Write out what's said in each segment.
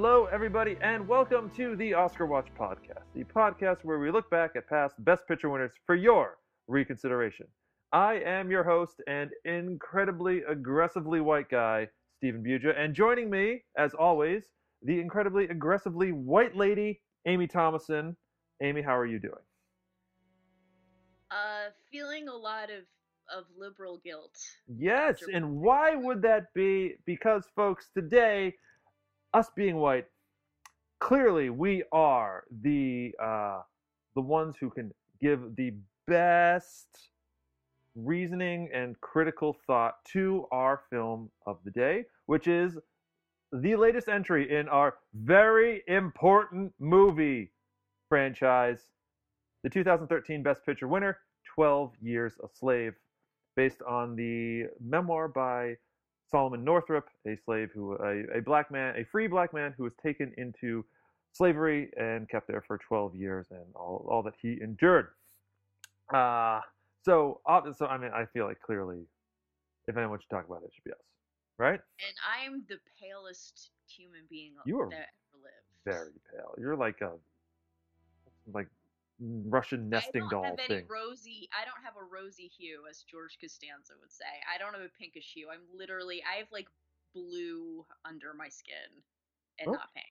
Hello, everybody, and welcome to the Oscar Watch Podcast, the podcast where we look back at past Best Picture winners for your reconsideration. I am your host and incredibly aggressively white guy, Stephen Buja, and joining me, as always, the incredibly aggressively white lady, Amy Thomason. Amy, how are you doing? Uh, feeling a lot of of liberal guilt. Yes, and why would that be? Because, folks, today, us being white, clearly we are the uh, the ones who can give the best reasoning and critical thought to our film of the day, which is the latest entry in our very important movie franchise, the 2013 Best Picture winner, 12 Years a Slave, based on the memoir by Solomon Northup, a slave who, a, a black man, a free black man who was taken into slavery and kept there for 12 years and all, all that he endured. Uh, so, so I mean, I feel like clearly, if anyone should talk about it, it should be us, right? And I'm the palest human being You are that ever lived. Very pale. You're like a like Russian nesting I don't doll have any rosy. I don't have a rosy hue, as George Costanza would say. I don't have a pinkish hue. I'm literally. I have like blue under my skin, and Oh. not pink.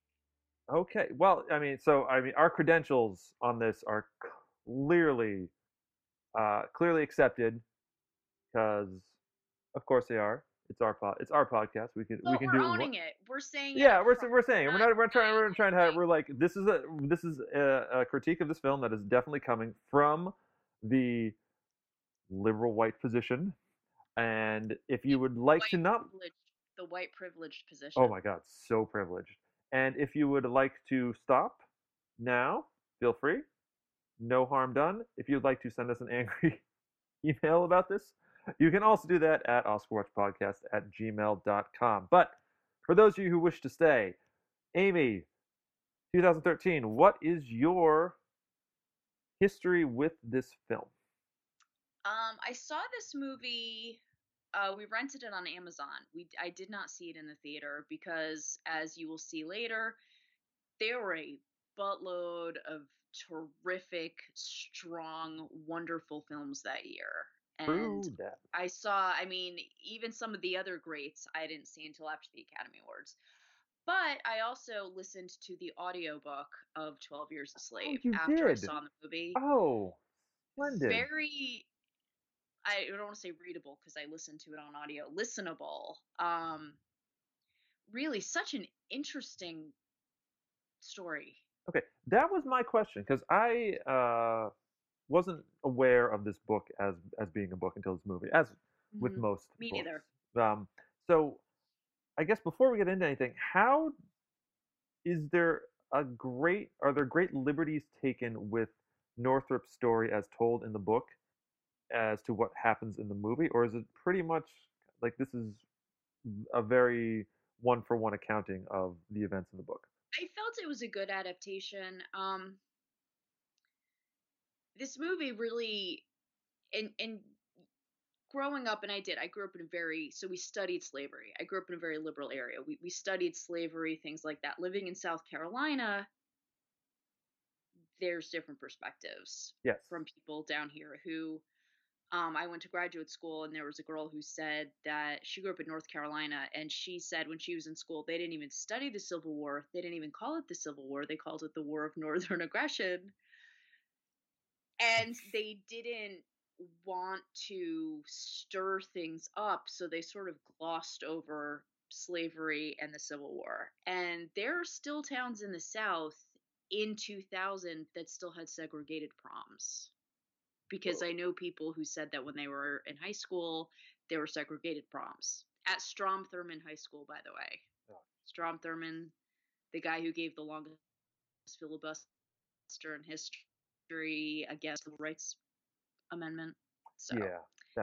Okay. Well, I mean, so I mean, our credentials on this are clearly, uh, clearly accepted, because, of course, they are. It's our pod. It's our podcast. We can Well, we can we're do. it. owning it. We're saying. Yeah, we're front. we're saying we're not we're trying we're trying to have, we're like this is a this is a, a critique of this film that is definitely coming from the liberal white position, and if you would like to not the white privileged oh position. Oh my god, so privileged. And if you would like to stop now, feel free. No harm done. If you'd like to send us an angry email about this, you can also do that at OscarWatchPodcast at gmail.com. But for those of you who wish to stay, Amy, 2013, what is your history with this film? Um, I saw this movie. Uh, we rented it on Amazon. We I did not see it in the theater because, as you will see later, there were a buttload of terrific, strong, wonderful films that year. And that. I saw, I mean, even some of the other greats I didn't see until after the Academy Awards. But I also listened to the audiobook of 12 Years a Slave you after I saw the movie Oh, splendid. very I don't want to say readable because I listened to it on audio. Listenable. Um really such an interesting story. Okay, that was my question because I uh, wasn't aware of this book as as being a book until this movie, as with Mhm. most. Me books. neither. Um, so, I guess before we get into anything, how is there a great? Are there great liberties taken with Northup's story as told in the book, as to what happens in the movie, or is it pretty much like this is a very one for one accounting of the events in the book? I felt it was a good adaptation. Um this movie really and and growing up and I did. I grew up in a very so we studied slavery. I grew up in a very liberal area. We we studied slavery, things like that. Living in South Carolina, there's different perspectives Yes. from people down here who um, I went to graduate school and there was a girl who said that she grew up in North Carolina and she said when she was in school they didn't even study the Civil War. They didn't even call it the Civil War. They called it the War of Northern Aggression. And they didn't want to stir things up, so they sort of glossed over slavery and the Civil War. And there are still towns in the South in 2000 that still had segregated proms because I know people who said that when they were in high school, there were segregated proms at Strom Thurmond High School, by the way. Oh. Strom Thurmond, the guy who gave the longest filibuster in history against the rights amendment. So yeah.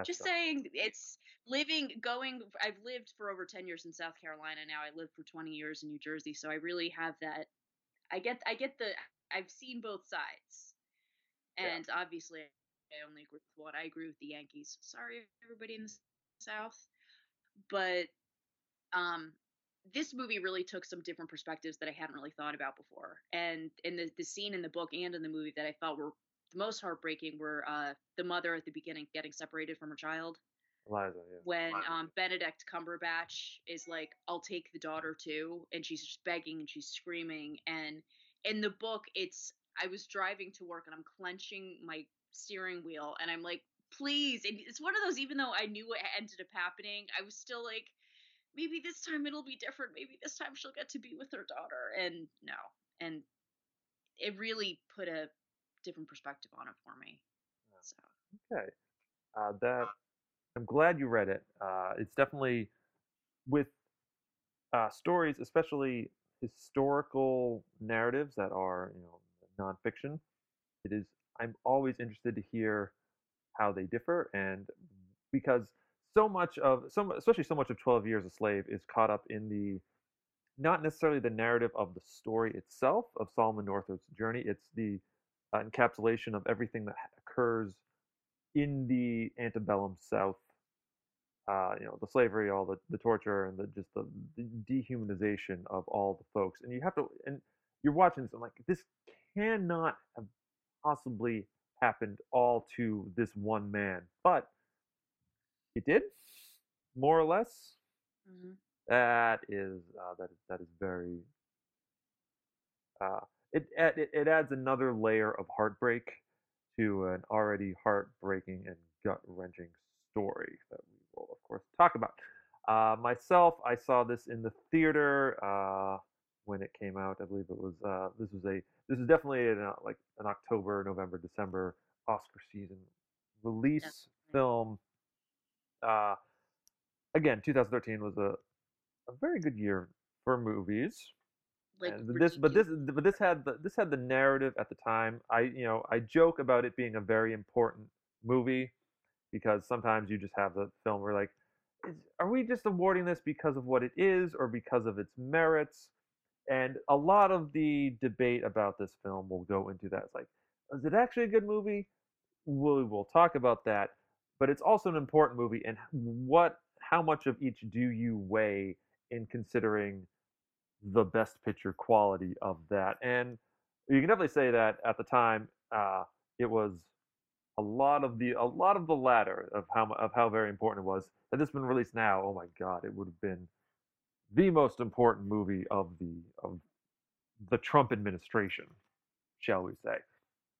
Just right. saying, it's living, going. I've lived for over ten years in South Carolina now. I lived for twenty years in New Jersey, so I really have that. I get, I get the. I've seen both sides, Yeah. and obviously, I only agree with what I agree with the Yankees. Sorry, everybody in the South, but um, this movie really took some different perspectives that I hadn't really thought about before. And in the, the scene in the book and in the movie that I felt were the most heartbreaking were uh, the mother at the beginning getting separated from her child. Eliza, yeah. When um, Benedict Cumberbatch is like, I'll take the daughter too. And she's just begging and she's screaming. And in the book, it's, I was driving to work and I'm clenching my steering wheel and I'm like, please. And it's one of those, even though I knew what ended up happening, I was still like, maybe this time it'll be different. Maybe this time she'll get to be with her daughter. And no. And it really put a different perspective on it for me. So Okay. Uh, that I'm glad you read it. Uh, it's definitely with uh, stories, especially historical narratives that are you know nonfiction. It is. I'm always interested to hear how they differ, and because so much of some, especially so much of Twelve Years a Slave, is caught up in the not necessarily the narrative of the story itself of Solomon Northup's journey. It's the uh, encapsulation of everything that occurs in the antebellum South. Uh, you know, the slavery, all the, the torture, and the just the, the dehumanization of all the folks. And you have to, and you're watching this, I'm like, this cannot have possibly happened all to this one man, but it did, more or less. hmm That is uh, that is that is very. Uh, it, it it adds another layer of heartbreak to an already heartbreaking and gut wrenching story that we will of course talk about. Uh, myself, I saw this in the theater uh, when it came out. I believe it was uh, this was a this is definitely an, uh, like an October, November, December Oscar season release film. Uh, again, 2013 was a, a very good year for movies. like this, but this, but this had the this had the narrative at the time. I, you know, I joke about it being a very important movie because sometimes you just have the film where like, is, are we just awarding this because of what it is or because of its merits? And a lot of the debate about this film will go into that. It's like, is it actually a good movie? We'll, we'll talk about that. But it's also an important movie, and what, how much of each do you weigh in considering the best picture quality of that? And you can definitely say that at the time, uh, it was a lot of the a lot of the latter of how of how very important it was. Had this been released now, oh my God, it would have been the most important movie of the of the Trump administration, shall we say?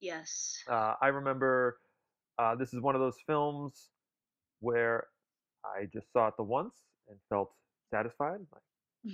yes. Uh, I remember uh, this is one of those films where I just saw it the once and felt satisfied. Like,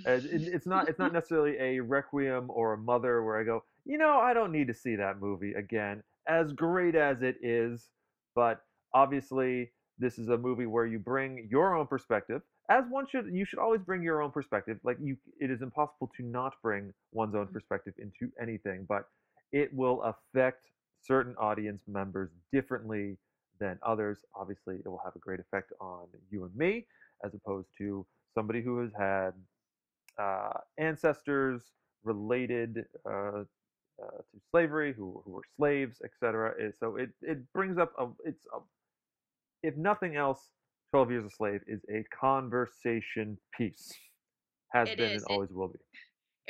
it, it's not it's not necessarily a Requiem or a Mother where I go, you know, I don't need to see that movie again. As great as it is, but obviously this is a movie where you bring your own perspective. As one should, you should always bring your own perspective. Like you, it is impossible to not bring one's own Mhm. perspective into anything, but it will affect certain audience members differently than others. Obviously, it will have a great effect on you and me, as opposed to somebody who has had uh, ancestors related uh, uh, to slavery, who, who were slaves, etc. So it, it brings up a it's a, if nothing else, Twelve Years a Slave is a conversation piece, has It been is. and always will be.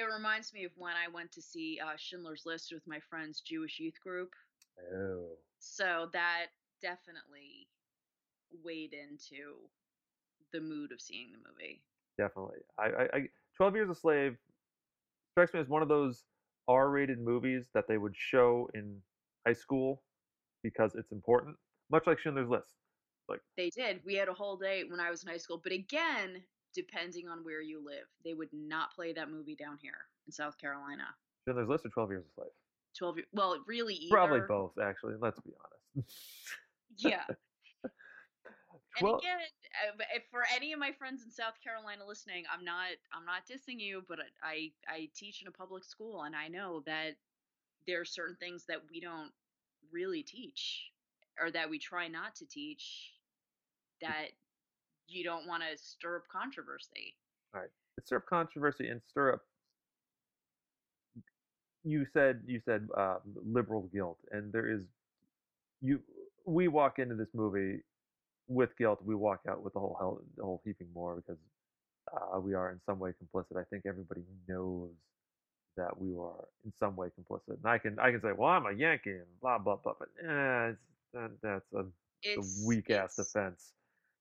It reminds me of when I went to see uh, Schindler's List with my friend's Jewish youth group. Oh, So that definitely weighed into the mood of seeing the movie. definitely. I, I, I Twelve Years a Slave strikes me as one of those R-rated movies that they would show in high school because it's important, much like Schindler's List. Like They did. We had a whole day when I was in high school. But again, depending on where you live, they would not play that movie down here in South Carolina. Schindler's List or Twelve Years a Slave? 12 year, well, really either. Probably both, actually. Let's be honest. Yeah. And Well- again, if for any of my friends in South Carolina listening, I'm not I'm not dissing you, but I I teach in a public school and I know that there are certain things that we don't really teach or that we try not to teach that you don't want to stir up controversy. stir up controversy and stir up you said you said uh, liberal guilt and there is you we walk into this movie with guilt we walk out with the whole hell the whole heaping more because uh, we are in some way complicit. I think everybody knows that we are in some way complicit. And I can I can say, well, I'm a Yankee and blah blah blah, but eh, that, that's a, a weak ass defense.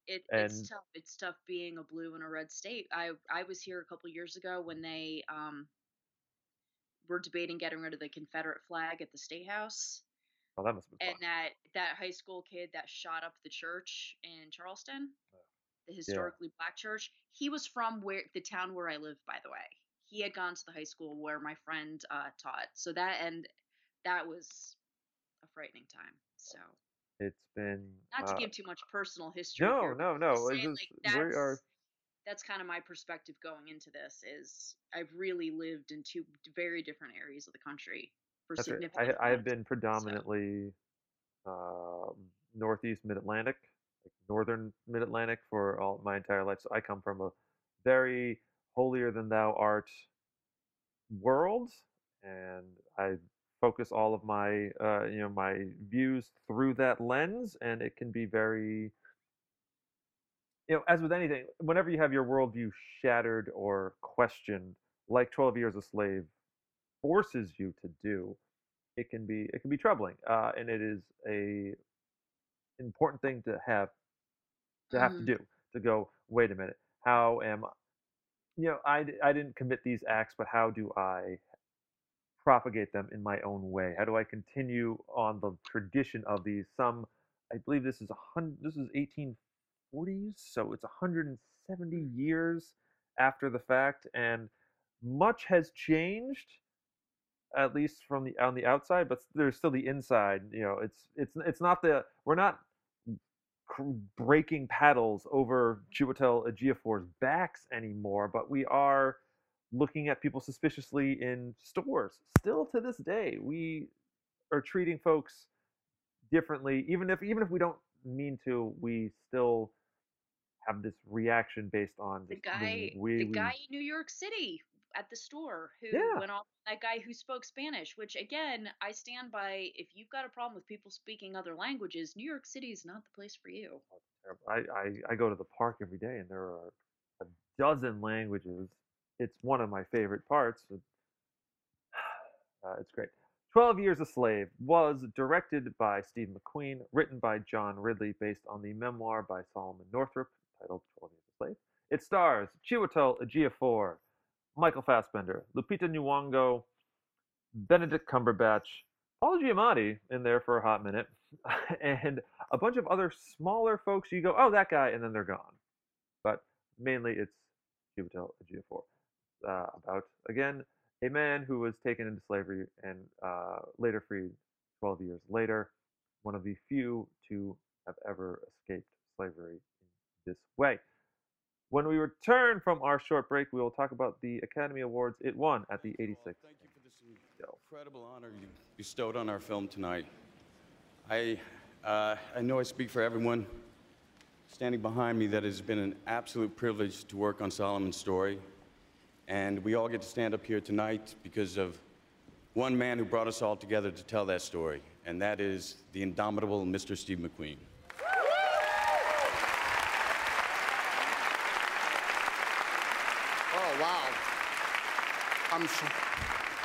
It, it's tough. It's tough being a blue in a red state. I I was here a couple years ago when they um were debating getting rid of the Confederate flag at the state house. Oh, that must have been And that that high school kid that shot up the church in Charleston, the historically yeah. black church, he was from where the town where I live, by the way. He had gone to the high school where my friend uh, taught. So that and that was a frightening time. So it's been not to uh, give too much personal history. No, here, no, no. Saying, like, that's, we are. That's kind of my perspective going into this. Is I've really lived in two very different areas of the country for significant. I, I have been predominantly so. uh, northeast mid Atlantic, like northern mid Atlantic for all my entire life. So I come from a very holier than thou art world, and I focus all of my uh, you know my views through that lens, and it can be very you know as with anything, whenever you have your worldview shattered or questioned, like Twelve Years a Slave forces you to do, it can be it can be troubling, uh, and it is a important thing to have to have mm. to do to go. Wait a minute, how am I you know I I didn't commit these acts, but how do I propagate them in my own way? How do I continue on the tradition of these? Some, I believe this is a hundred. This is 1840s, so it's 170 hmm. years after the fact, and much has changed, at least from the on the outside. But there's still the inside. You know, it's it's it's not the we're not breaking paddles over Chiwetel Ejiofor's backs anymore, but we are looking at people suspiciously in stores. Still to this day, we are treating folks differently, even if even if we don't mean to. We still have this reaction based on the guy, we, the guy in New York City at the store who yeah. went off that guy who spoke Spanish, which again, I stand by. If you've got a problem with people speaking other languages, New York City is not the place for you. Oh, I, I, I go to the park every day and there are a dozen languages it's one of my favorite parts. Uh, it's great. 12 Years a Slave was directed by Steve McQueen, written by John Ridley, based on the memoir by Solomon Northup titled 12 Years a Slave. It stars Chiwetel Ejiofor, Michael Fassbender, Lupita Nyong'o, Benedict Cumberbatch, Paul Giamatti in there for a hot minute, and a bunch of other smaller folks. You go, oh, that guy, and then they're gone. But mainly it's Chiwetel Ejiofor uh, about again a man who was taken into slavery and uh, later freed 12 years later, one of the few to have ever escaped slavery in this way. When we return from our short break, we will talk about the Academy Awards it won at the 86th. Thank you for this incredible honor you bestowed on our film tonight. I, uh, I know I speak for everyone standing behind me that it has been an absolute privilege to work on Solomon's story and we all get to stand up here tonight because of one man who brought us all together to tell that story, and that is the indomitable Mr. Steve McQueen. Oh, wow. I'm, so,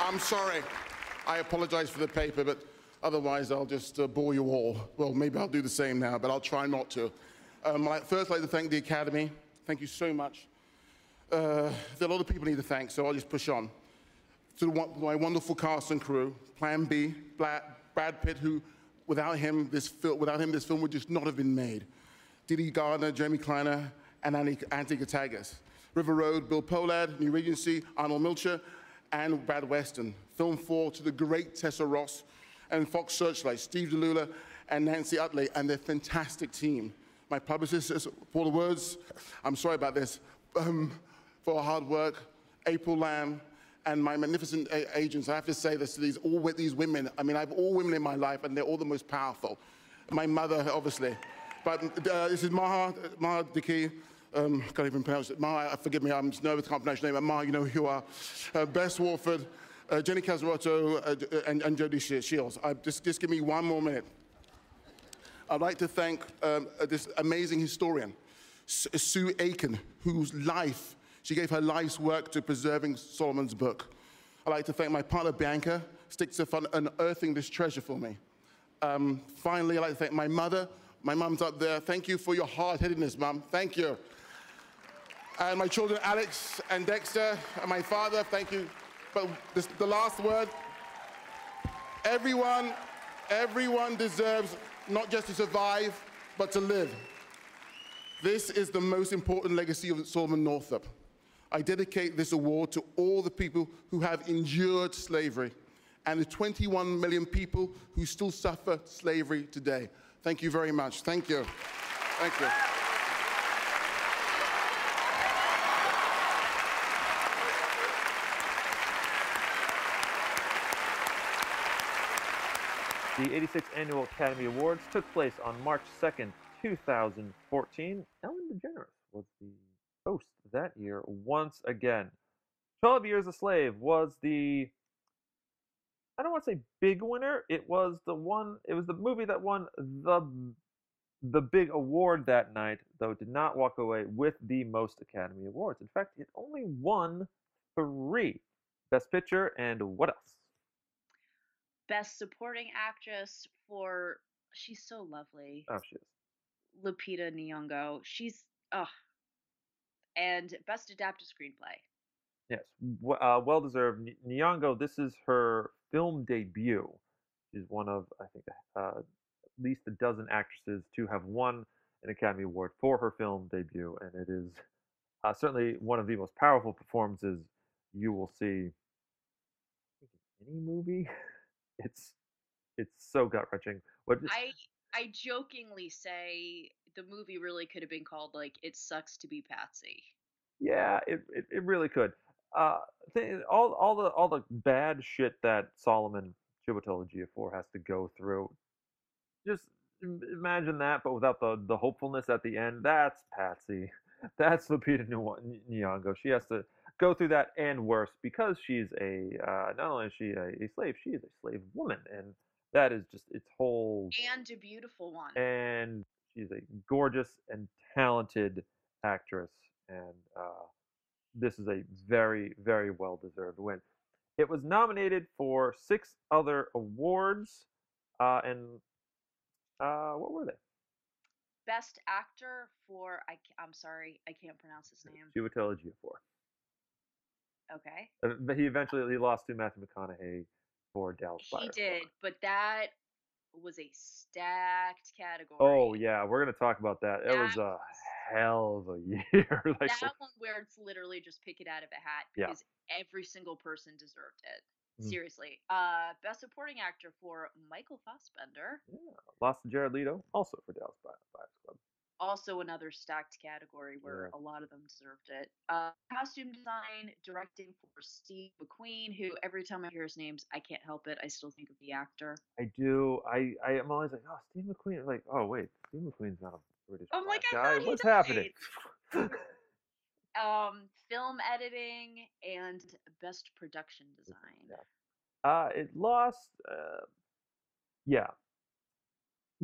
I'm sorry. I apologize for the paper, but otherwise I'll just uh, bore you all. Well, maybe I'll do the same now, but I'll try not to. Um, I'd first like to thank the Academy. Thank you so much uh, there are a lot of people need to thank, so I'll just push on. To my wonderful cast and crew, Plan B, Brad Pitt, who without him, this film, without him, this film would just not have been made. Dede Gardner, Jeremy Kleiner, and Andy Katagas. River Road, Bill Pohlad, New Regency, Arnold Milchan, and Brad Weston. Film 4 to the great Tessa Ross and Fox Searchlight, Steve Gilula and Nancy Utley, and their fantastic team. My publicist, Paula Words, I'm sorry about this. Um, for hard work, April Lamb, and my magnificent agents. I have to say this to these, all these women. I mean, I have all women in my life, and they're all the most powerful. My mother, obviously. But uh, this is Maha, Maha Diki. Um, can't even pronounce it. Maha, uh, forgive me, I'm nervous, can't pronounce your name. But Maha, you know who you are. Uh, Bess Warford, uh, Jenny Casarotto, uh, and, and Jody Shields. I, just, just give me one more minute. I'd like to thank um, uh, this amazing historian, Sue Eakin, whose life She gave her life's work to preserving Solomon's book. I'd like to thank my partner Bianca, sticks fun unearthing this treasure for me. Um, finally, I'd like to thank my mother. My mum's up there. Thank you for your hard-headedness, mum. Thank you. And my children, Alex and Dexter, and my father, thank you. But this, the last word, everyone, everyone deserves not just to survive, but to live. This is the most important legacy of Solomon Northup. I dedicate this award to all the people who have endured slavery and the 21 million people who still suffer slavery today. Thank you very much. Thank you. Thank you. The 86th Annual Academy Awards took place on March 2nd, 2014. Ellen DeGeneres was the host that year once again. 12 Years a Slave was the I don't want to say big winner. It was the one it was the movie that won the the big award that night, though it did not walk away with the most Academy Awards. In fact, it only won 3. Best Picture and what else? Best Supporting Actress for she's so lovely. Oh, she is. Lupita Nyong'o. She's oh, and Best Adapted Screenplay. Yes, uh, well deserved. Nyong'o, this is her film debut. She's one of I think uh, at least a dozen actresses to have won an Academy Award for her film debut, and it is uh, certainly one of the most powerful performances you will see in any movie. It's it's so gut wrenching. What I I jokingly say the movie really could have been called like "It Sucks to Be Patsy." Yeah, it, it, it really could. Uh, th- all all the all the bad shit that Solomon Chiwetel Ejiofor has to go through. Just imagine that, but without the the hopefulness at the end. That's Patsy. That's Lupita Nyong- Nyong'o. She has to go through that and worse because she's a uh, not only is she a, a slave, she is a slave woman, and that is just its whole And a beautiful one. and she's a gorgeous and talented actress and uh, this is a very very well deserved win it was nominated for six other awards uh, and uh, what were they Best Actor for I, I'm sorry I can't pronounce his name. Chiwetel Ejiofor. Okay. Uh, but he eventually he lost to Matthew McConaughey for Dallas He Buyers did, but that was a stacked category. Oh yeah, we're gonna talk about that. It was a hell of a year. like that one where it's literally just pick it out of a hat Yeah. because every single person deserved it. Mm. Seriously. Uh, best supporting actor for Michael Fassbender. yeah, lost to Jared Leto, also for Dallas Buyers Club. Also another stacked category where Yeah. a lot of them deserved it. Uh, costume design, directing for Steve McQueen, who every time I hear his names, I can't help it. I still think of the actor. I do. I I am always like, oh, Steve McQueen. Like, oh wait, Steve McQueen's not a British I'm like, guy. thought What's happening? Um, film editing and best production design. yeah. uh, it lost. Uh, yeah.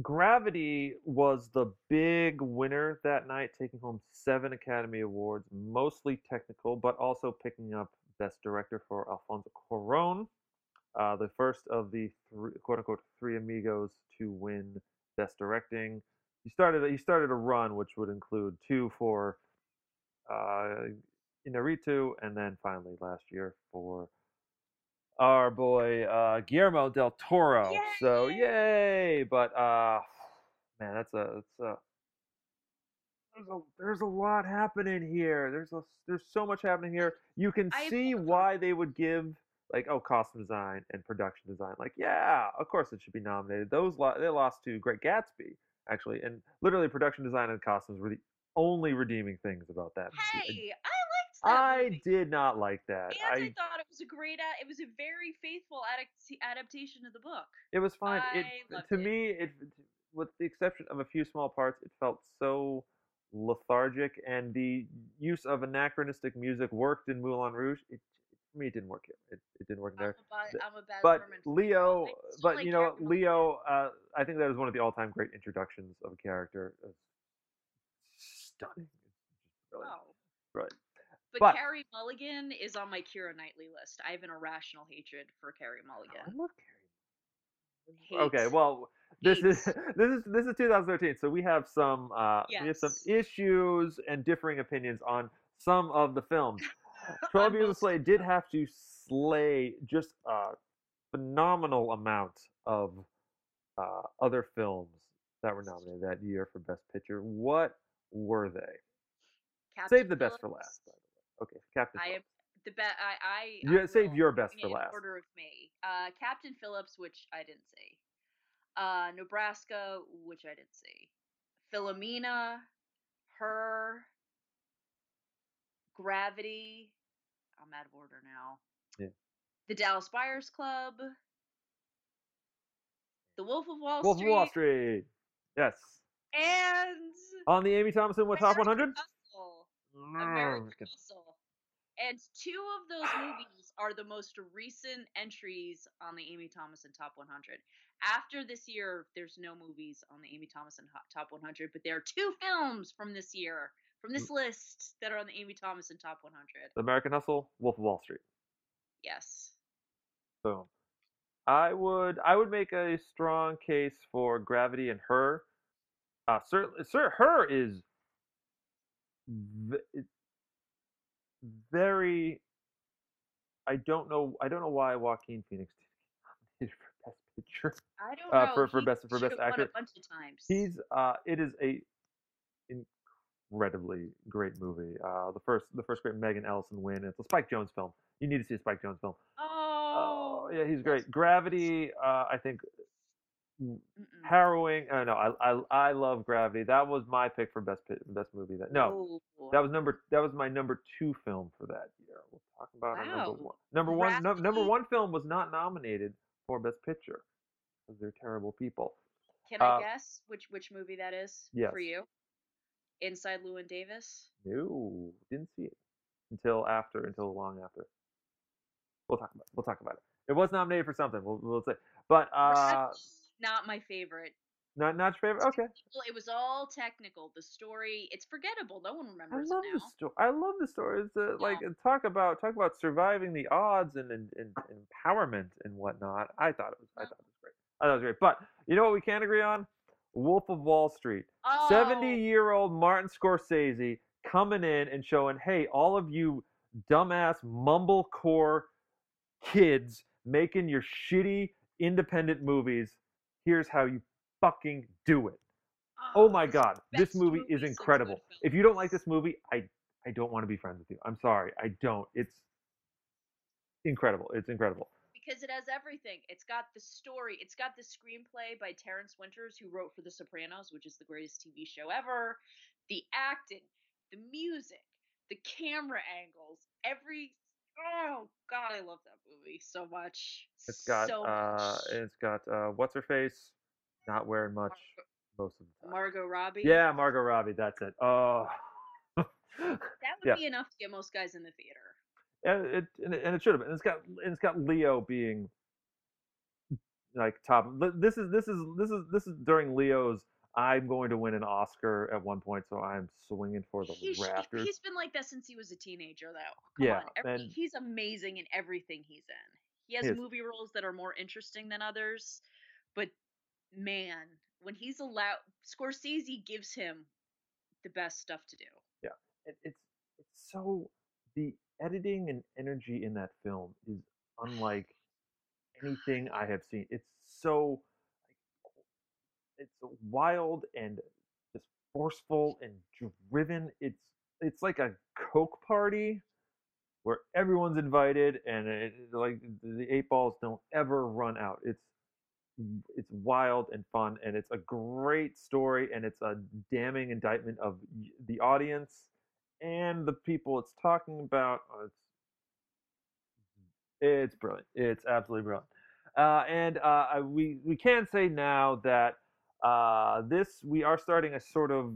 Gravity was the big winner that night, taking home seven Academy Awards, mostly technical, but also picking up Best Director for Alfonso Cuarón, uh, the first of the three, quote unquote three amigos to win Best Directing. He started he started a run which would include two for uh, Iñárritu, and then finally last year for our boy uh, Guillermo del Toro. So Yay! yay! But uh, man, that's a that's a there's a there's a lot happening here. There's a there's so much happening here. You can I see apologize. why they would give like oh costume design and production design. Like yeah, of course it should be nominated. Those lo- they lost to Great Gatsby actually, and literally production design and costumes were the only redeeming things about that. movie. Hey, I liked that I movie. did not like that. And I, I thought was a great. It was a very faithful adapt- adaptation of the book. It was fine. It I loved to it. me, it with the exception of a few small parts, it felt so lethargic, and the use of anachronistic music worked in Moulin Rouge. It, for me, it didn't work here. It, it didn't work there. I'm a bad But Leo, but like you know, Leo, uh, I think that is one of the all-time great introductions of a character. Stunning. It's just. Oh, Right. But, But- Carey Mulligan is on my Keira Knightley list. I have an irrational hatred for Carey I Mulligan. love Carey. Okay, well, this is this is this is 2013, so we have some uh, we have some issues and differing opinions on some of the films. Twelve Years a of Slave did have to slay just a phenomenal amount of uh, other films that were nominated that year for Best Picture. What were they? Captain Save the best for Phillips. last. By the way. Okay, Captain. I am Phillips. the best. I I, You I save your best for last. order of me. Uh, Captain Phillips, which I didn't see. Uh, Nebraska, which I didn't see. Philomena, her, Gravity. I'm out of order now. Yeah. The Dallas Buyers Club. The Wolf of Wall Wolf of Street. Wall Street. Yes. And On the Amy Thomason with Top 100. American American Mm, Hustle. And two of those movies are the most recent entries on the Amy Thomason Top 100. After this year, there's no movies on the Amy Thomason Top 100, but there are two films from this year, from this list, that are on the Amy Thomason Top 100. American Hustle, Wolf of Wall Street. Yes. Boom. I would I would make a strong case for Gravity and Her. Uh, certainly, sir, Her is very. I don't know. I don't know why Joaquin Phoenix didn't get nominated for Best Picture. I don't Uh, know. for- for he best- for best actor. a bunch of times. He's uh, it is a incredibly great movie. Uh, the first the first great Megan Ellison win. It's a Spike Jonze film. You need to see a Spike Jonze film. Oh. Oh, yeah, he's great. Gravity, uh, I think Mm-mm. harrowing. Uh, no, I, I I love Gravity. That was my pick for best best movie. That no, Oh. that was number that was my number two film for that year. We'll talk about our number one. Number one, no, number one film was not nominated for best picture because they're terrible people. Can I Uh, guess which which movie that is yes. for you? Inside Llewyn Davis. No, didn't see it until after, until long after. We'll talk about. It. We'll talk about it. It was nominated for something. We'll, we'll say, but uh, not my favorite. not not your favorite. Okay. It was all technical. The story, it's forgettable. No one remembers. I love it the story. I love the stories. Uh, Like uh, talk about talk about surviving the odds and, and, and empowerment and whatnot. I thought it was. I thought it was great. I thought it was great. But you know what we can't agree on? Wolf of Wall Street. Seventy-year-old Martin Scorsese coming in and showing, hey, all of you dumbass mumblecore kids making your shitty independent movies. Here's how you fucking do it. Oh, oh my god, this movie movie is incredible. If you don't like this movie, I I don't want to be friends with you. I'm sorry, I don't. It's incredible. It's incredible. because it has everything. It's got the story. It's got the screenplay by Terence Winters, who wrote for The Sopranos, which is the greatest TV show ever. The acting, the music, the camera angles, every. Oh God, I love that movie so much. It's got so uh much. it's got uh what's her face? Not wearing much most of the time. Margot Robbie. Yeah, Margot Robbie, that's it. Oh. that would yeah. be enough to get most guys in the theater. and it and it, and it should have been. And it's got and it's got Leo being like top. This is this is this is this is during Leo's. I'm going to win an Oscar at one point, so I'm swinging for the He sh- rafters. he's been like that since he was a teenager, though. Come Yeah, on. Every, and- he's amazing in everything he's in. He has He is. movie roles that are more interesting than others, but man, when he's allowed, Scorsese gives him the best stuff to do. Yeah, it, it's it's so the editing and energy in that film is unlike anything I have seen. It's so it's wild and just forceful and driven. It's it's like a coke party where everyone's invited and it, like the eight balls don't ever run out. It's it's wild and fun and it's a great story and it's a damning indictment of the audience and the people it's talking about. Oh, it's it's brilliant. It's absolutely brilliant. Uh, and uh, we we can say now that uh, this we are starting a sort of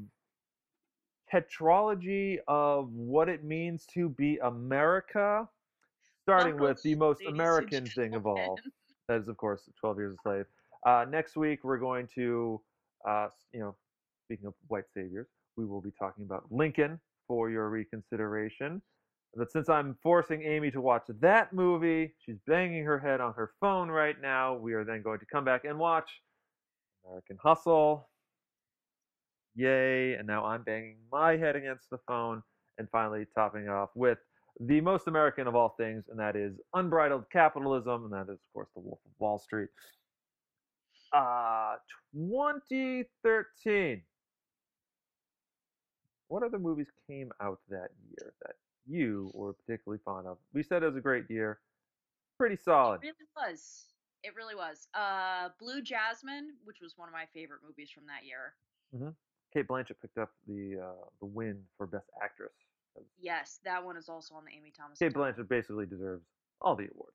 tetralogy of what it means to be America, starting with the most American thing of all. That is, of course, 12 Years a Slave. Uh, next week, we're going to, uh, you know, speaking of white saviors, we will be talking about Lincoln for your reconsideration. But since I'm forcing Amy to watch that movie, she's banging her head on her phone right now. We are then going to come back and watch American Hustle. Yay. And now I'm banging my head against the phone. And finally, topping off with the most American of all things, and that is Unbridled Capitalism. And that is, of course, The Wolf of Wall Street. Uh, 2013. What other movies came out that year that you were particularly fond of? We said it was a great year. Pretty solid. It really was. It really was. Uh, Blue Jasmine, which was one of my favorite movies from that year. Mhm. Cate Blanchett picked up the uh, the win for Best Actress. Yes, that one is also on the Amy Thomas. Cate. Blanchett basically deserves all the awards.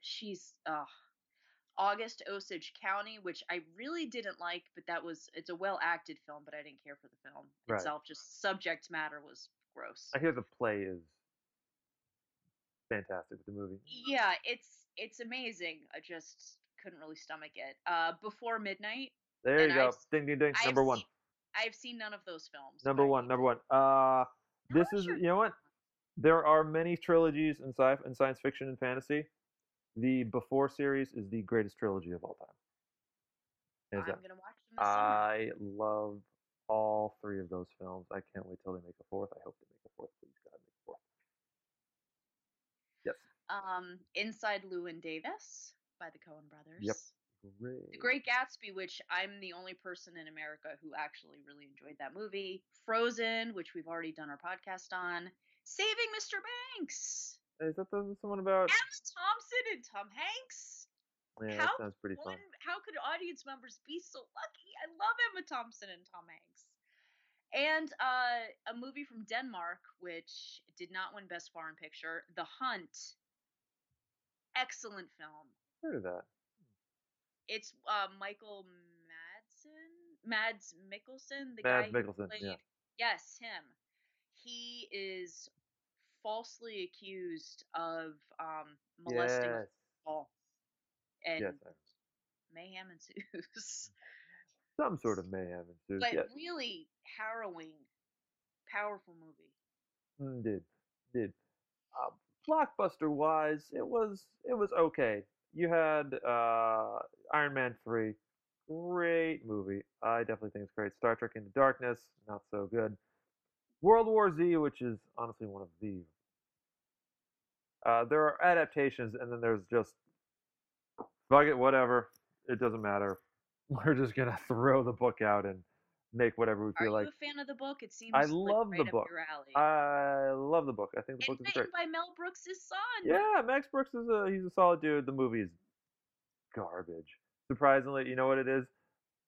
She's uh, August Osage County, which I really didn't like, but that was it's a well acted film, but I didn't care for the film Right. itself. Just subject matter was gross. I hear the play is fantastic with the movie. Yeah, it's it's amazing. I just couldn't really stomach it. Uh, Before Midnight. There you go. I've Ding ding ding. I've Number one. seen- I've seen none of those films. Number one. Number one. Uh, this is much you know what? There are many trilogies in sci in science fiction and fantasy. The Before series is the greatest trilogy of all time. Hands I'm gonna watch them this summer. I love all three of those films. I can't wait till they make a fourth. I hope they make a fourth. Please God, make a fourth. Yes. Um, Inside Llewyn Davis by the Coen Brothers. Great. The Great Gatsby, which I'm the only person in America who actually really enjoyed that movie. Frozen, which we've already done our podcast on. Saving Mr. Banks. Is that the someone about? Emma Thompson and Tom Hanks. Yeah, how that sounds pretty One, fun. how could audience members be so lucky? I love Emma Thompson and Tom Hanks. And uh, a movie from Denmark, which did not win Best Foreign Picture, The Hunt. Excellent film. Heard of that? It's uh, Michael Madsen, Mads Mikkelsen, the Mads guy Mikkelsen, played. yeah. Yes, him. He is falsely accused of um, molesting Yes. girl, and Yes. Mayhem ensues. Some sort of mayhem ensues. but Yes. really harrowing, powerful movie. Mm, Did did. Uh, blockbuster wise, it was it was okay. You had uh, Iron Man three, great movie. I definitely think it's great. Star Trek Into Darkness, not so good. World War Z, which is honestly one of the. Uh, there are adaptations, and then there's just fuck it, whatever. It doesn't matter. We're just gonna throw the book out and make whatever we Are feel you like. a fan of the book? It seems I like love the right up book. I love the book. I think the book is great. written by Mel Brooks' son. Yeah, Max Brooks is a he's a solid dude. The movie is garbage. Surprisingly, you know what it is?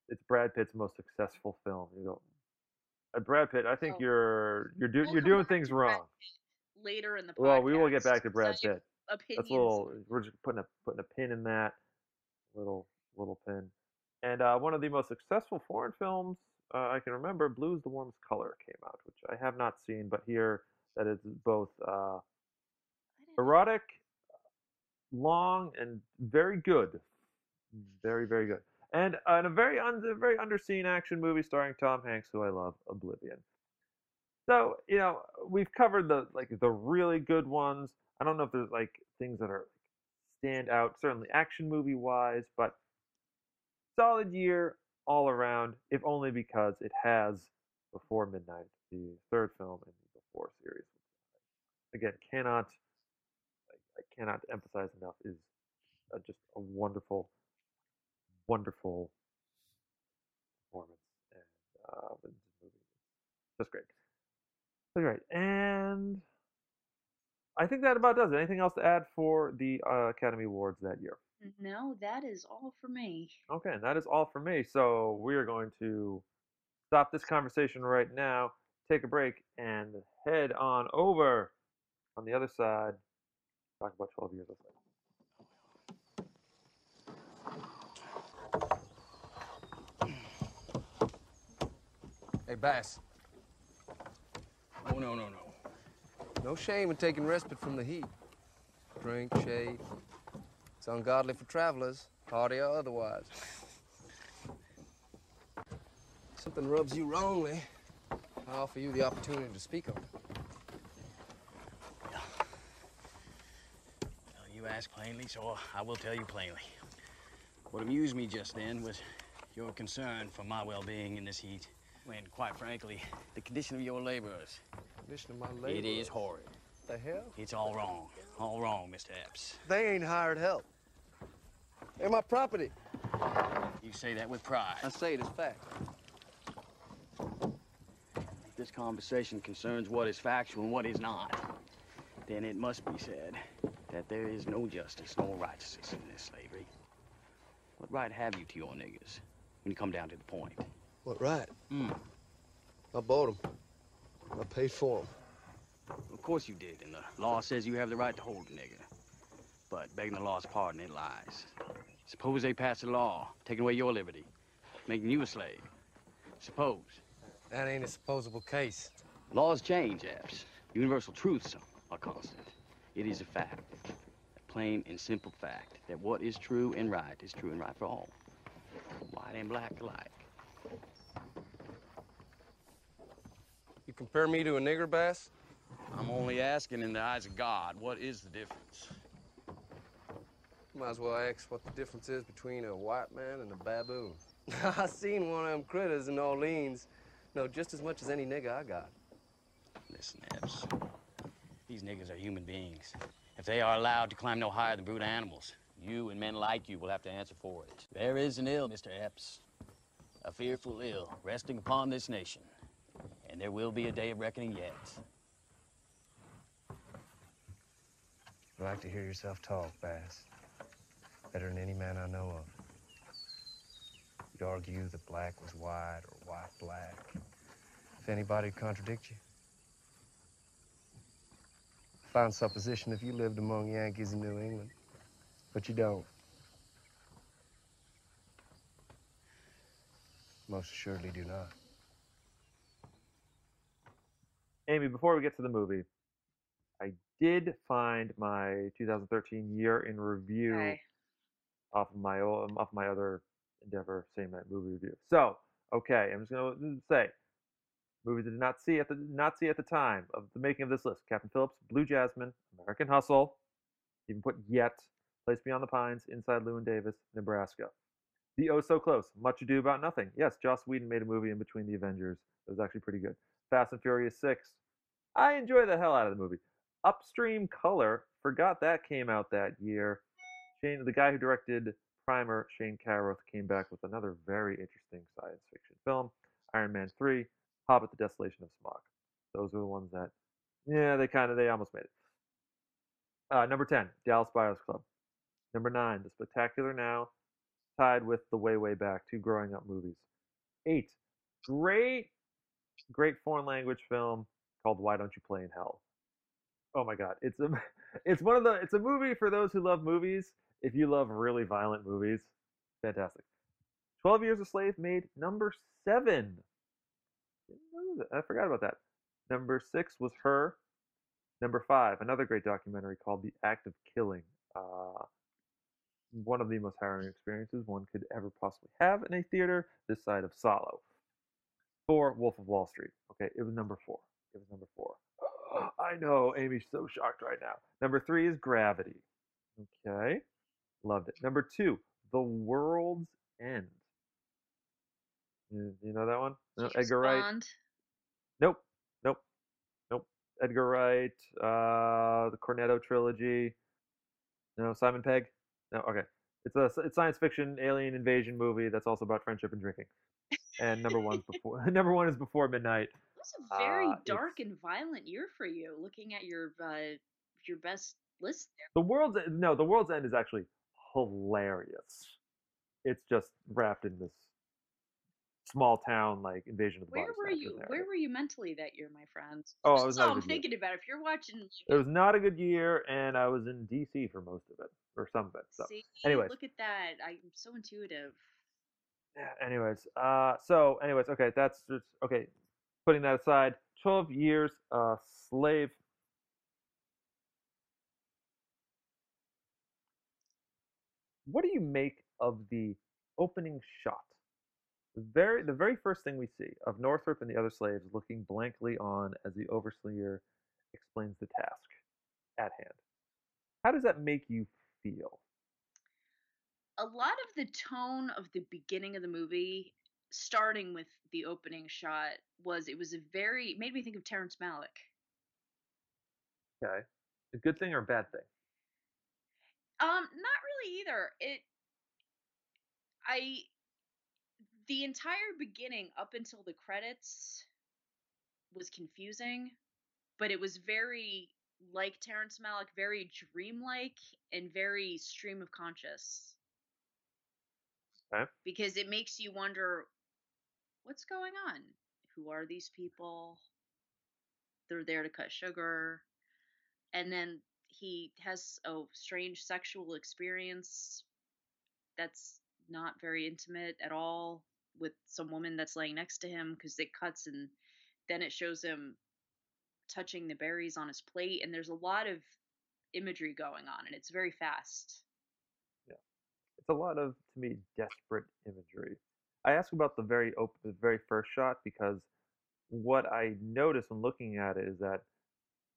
It's Brad Pitt's most successful film. You go, uh, Brad Pitt. I think Oh. you're you're do, We'll you're doing things wrong. Later in the podcast. Well, we will get back to Brad Pitt. Opinions. That's a little. We're just putting a putting a pin in that little little pin. And uh, one of the most successful foreign films uh, I can remember, "Blue's the Warmest Color," came out, which I have not seen, but here that is both uh, erotic, long, and very good. Very, very good. And, uh, and a very un- a very underseen action movie starring Tom Hanks, who I love, Oblivion. So you know we've covered the like the really good ones. I don't know if there's like things that are stand out, certainly action movie wise, but solid year all around. If only because it has Before Midnight, the third film in the Before series. Again, cannot I, cannot emphasize enough is uh, just a wonderful, wonderful performance and uh. Just great. That's great. And I think that about does it. Anything else to add for the uh, Academy Awards that year? Mm-hmm. No, that is all for me. Okay, and that is all for me. So we are going to stop this conversation right now, take a break, and head on over on the other side. Talk about 12 years of life. Hey, Bass, Oh, no, no, no. no shame in taking respite from the heat. Drink, shade. It's ungodly for travelers, hardy or otherwise. Something rubs you wrongly. I offer you the opportunity to speak on it. You ask plainly, so I will tell you plainly. What amused me just then was your concern for my well-being in this heat, when, quite frankly, the condition of your laborers, Condition of my labor. it is horrid. The hell? It's all wrong. All wrong, Mr. Epps. They ain't hired help. They're my property. You say that with pride. I say it as fact. If this conversation concerns what is factual and what is not, then it must be said that there is no justice nor righteousness in this slavery. What right have you to your niggers when you come down to the point? What right? Hmm. I bought them. I paid for them. Of course you did, and the law says you have the right to hold a nigger. But begging the law's pardon, it lies. Suppose they pass a law taking away your liberty, making you a slave. Suppose. That ain't a supposable case. Laws change, Epps. Universal truths are constant. It is a fact, a plain and simple fact, that what is true and right is true and right for all. White and black alike. You compare me to a nigger bass? I'm only asking in the eyes of God, what is the difference? Might as well ask what the difference is between a white man and a baboon. I seen one of them critters in Orleans know just as much as any nigger I got. Listen, Epps. These niggas are human beings. If they are allowed to climb no higher than brute animals, you and men like you will have to answer for it. There is an ill, Mr. Epps. A fearful ill resting upon this nation. And there will be a day of reckoning yet. You like to hear yourself talk, Bass. Better than any man I know of. You'd argue that black was white or white black. If anybody'd contradict you. Fine supposition if you lived among Yankees in New England. But you don't. Most assuredly do not. Amy, before we get to the movie, I did find my 2013 year in review Okay. Off of my off my other endeavor, same night movie review. So, okay, I'm just gonna say movies I did not see at the not see at the time of the making of this list: Captain Phillips, Blue Jasmine, American Hustle, even put Yet, Place Beyond the Pines, Inside Llewyn Davis, Nebraska. The Oh So Close, Much Ado About Nothing. Yes, Joss Whedon made a movie in between the Avengers. It was actually pretty good. Fast and Furious 6. I enjoy the hell out of the movie. Upstream Color, forgot that came out that year. Shane, the guy who directed Primer, Shane Carruth, came back with another very interesting science fiction film. Iron Man 3, Hobbit: The Desolation of Smaug. Those are the ones that, yeah, they kind of they almost made it. Uh, number 10, Dallas Buyers Club. Number 9, The Spectacular Now, tied with The Way Way Back, two growing up movies. 8, great, great foreign language film called Why Don't You Play in Hell. Oh my god, it's a it's one of the it's a movie for those who love movies. If you love really violent movies, fantastic. 12 Years a Slave made number 7. Didn't know that. I forgot about that. Number 6 was Her. Number 5, another great documentary called The Act of Killing. Uh, one of the most harrowing experiences one could ever possibly have in a theater this side of Salo. 4, Wolf of Wall Street. Okay, it was number 4. It was number 4. I know, Amy's so shocked right now. Number 3 is Gravity. Okay, loved it. Number 2, The World's End. You, you know that one? No, Edgar Wright. Nope, nope, nope. Edgar Wright, uh, the Cornetto trilogy. No, Simon Pegg. No, okay. It's a it's science fiction alien invasion movie that's also about friendship and drinking. And number one's before number one is Before Midnight. It was a very Uh, dark and violent year for you. Looking at your uh, your best list there. The world's no, the world's end is actually hilarious. It's just wrapped in this small town like invasion of the Where were you? Where were you mentally that year, my friend? Oh, I was all I'm year. thinking about. If you're watching, It was not a good year, and I was in DC for most of it, or some of it. So, anyway look at that. I'm so intuitive. yeah, anyways, uh, so anyways, okay, that's just okay. Putting that aside, twelve years a slave. What do you make of the opening shot? The very, the very first thing we see of Northup and the other slaves looking blankly on as the overseer explains the task at hand. How does that make you feel? A lot of the tone of the beginning of the movie, starting with the opening shot, was it was a very it made me think of Terrence Malick. Okay. A good thing or a bad thing? Um, not really either. It I the entire beginning up until the credits was confusing, but it was very like Terrence Malick, very dreamlike and very stream of conscious. Okay. Because it makes you wonder what's going on? Who are these people? They're there to cut sugar. And then he has a strange sexual experience that's not very intimate at all with some woman that's laying next to him because it cuts and then it shows him touching the berries on his plate and there's a lot of imagery going on and it's very fast yeah It's a lot of, to me, desperate imagery. I ask about the very open, the very first shot because what I notice when looking at it is that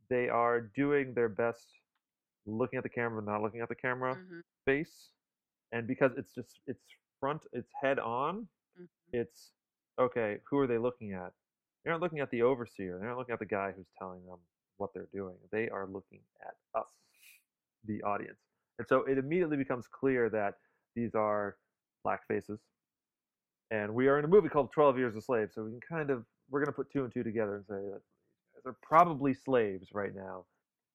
they are doing their best looking at the camera, not looking at the camera Mhm, face, and because it's just it's front, it's head on. mhm. It's okay. Who are they looking at? They're not looking at the overseer. They're not looking at the guy who's telling them what they're doing. They are looking at us, the audience. And so it immediately becomes clear that these are black faces. And we are in a movie called 12 Years a Slave. So we can kind of, we're going to put two and two together and say that are probably slaves right now.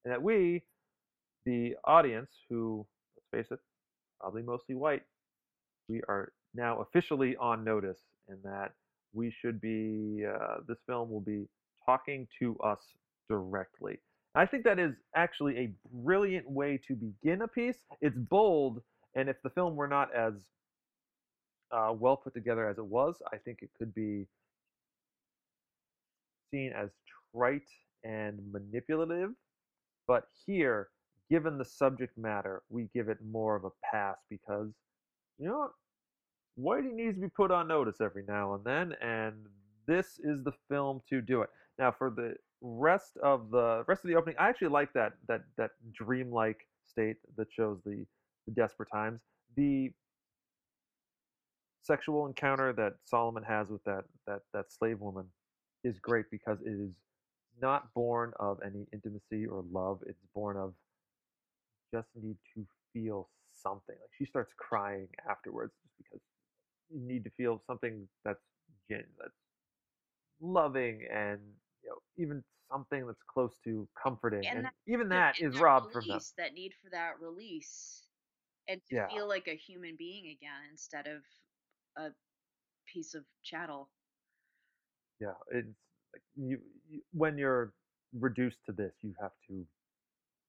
And that we, the audience, who, let's face it, probably mostly white, we are now officially on notice in that we should be, uh, this film will be talking to us directly. I think that is actually a brilliant way to begin a piece. It's bold, and if the film were not as uh, well put together as it was, I think it could be seen as trite and manipulative. But here, given the subject matter, we give it more of a pass because, you know? Whitey needs to be put on notice every now and then, and this is the film to do it. Now, for the rest of the rest of the opening, I actually like that that that dreamlike state that shows the, the desperate times. The sexual encounter that Solomon has with that that that slave woman is great because it is not born of any intimacy or love. It's born of just need to feel something. Like she starts crying afterwards just because you need to feel something that's gen that's loving and you know even something that's close to comforting. And, And that- even that is robbed from them. That need for that release, and to Yeah. feel like a human being again instead of a piece of chattel. Yeah, it's like you, you when you're reduced to this, you have to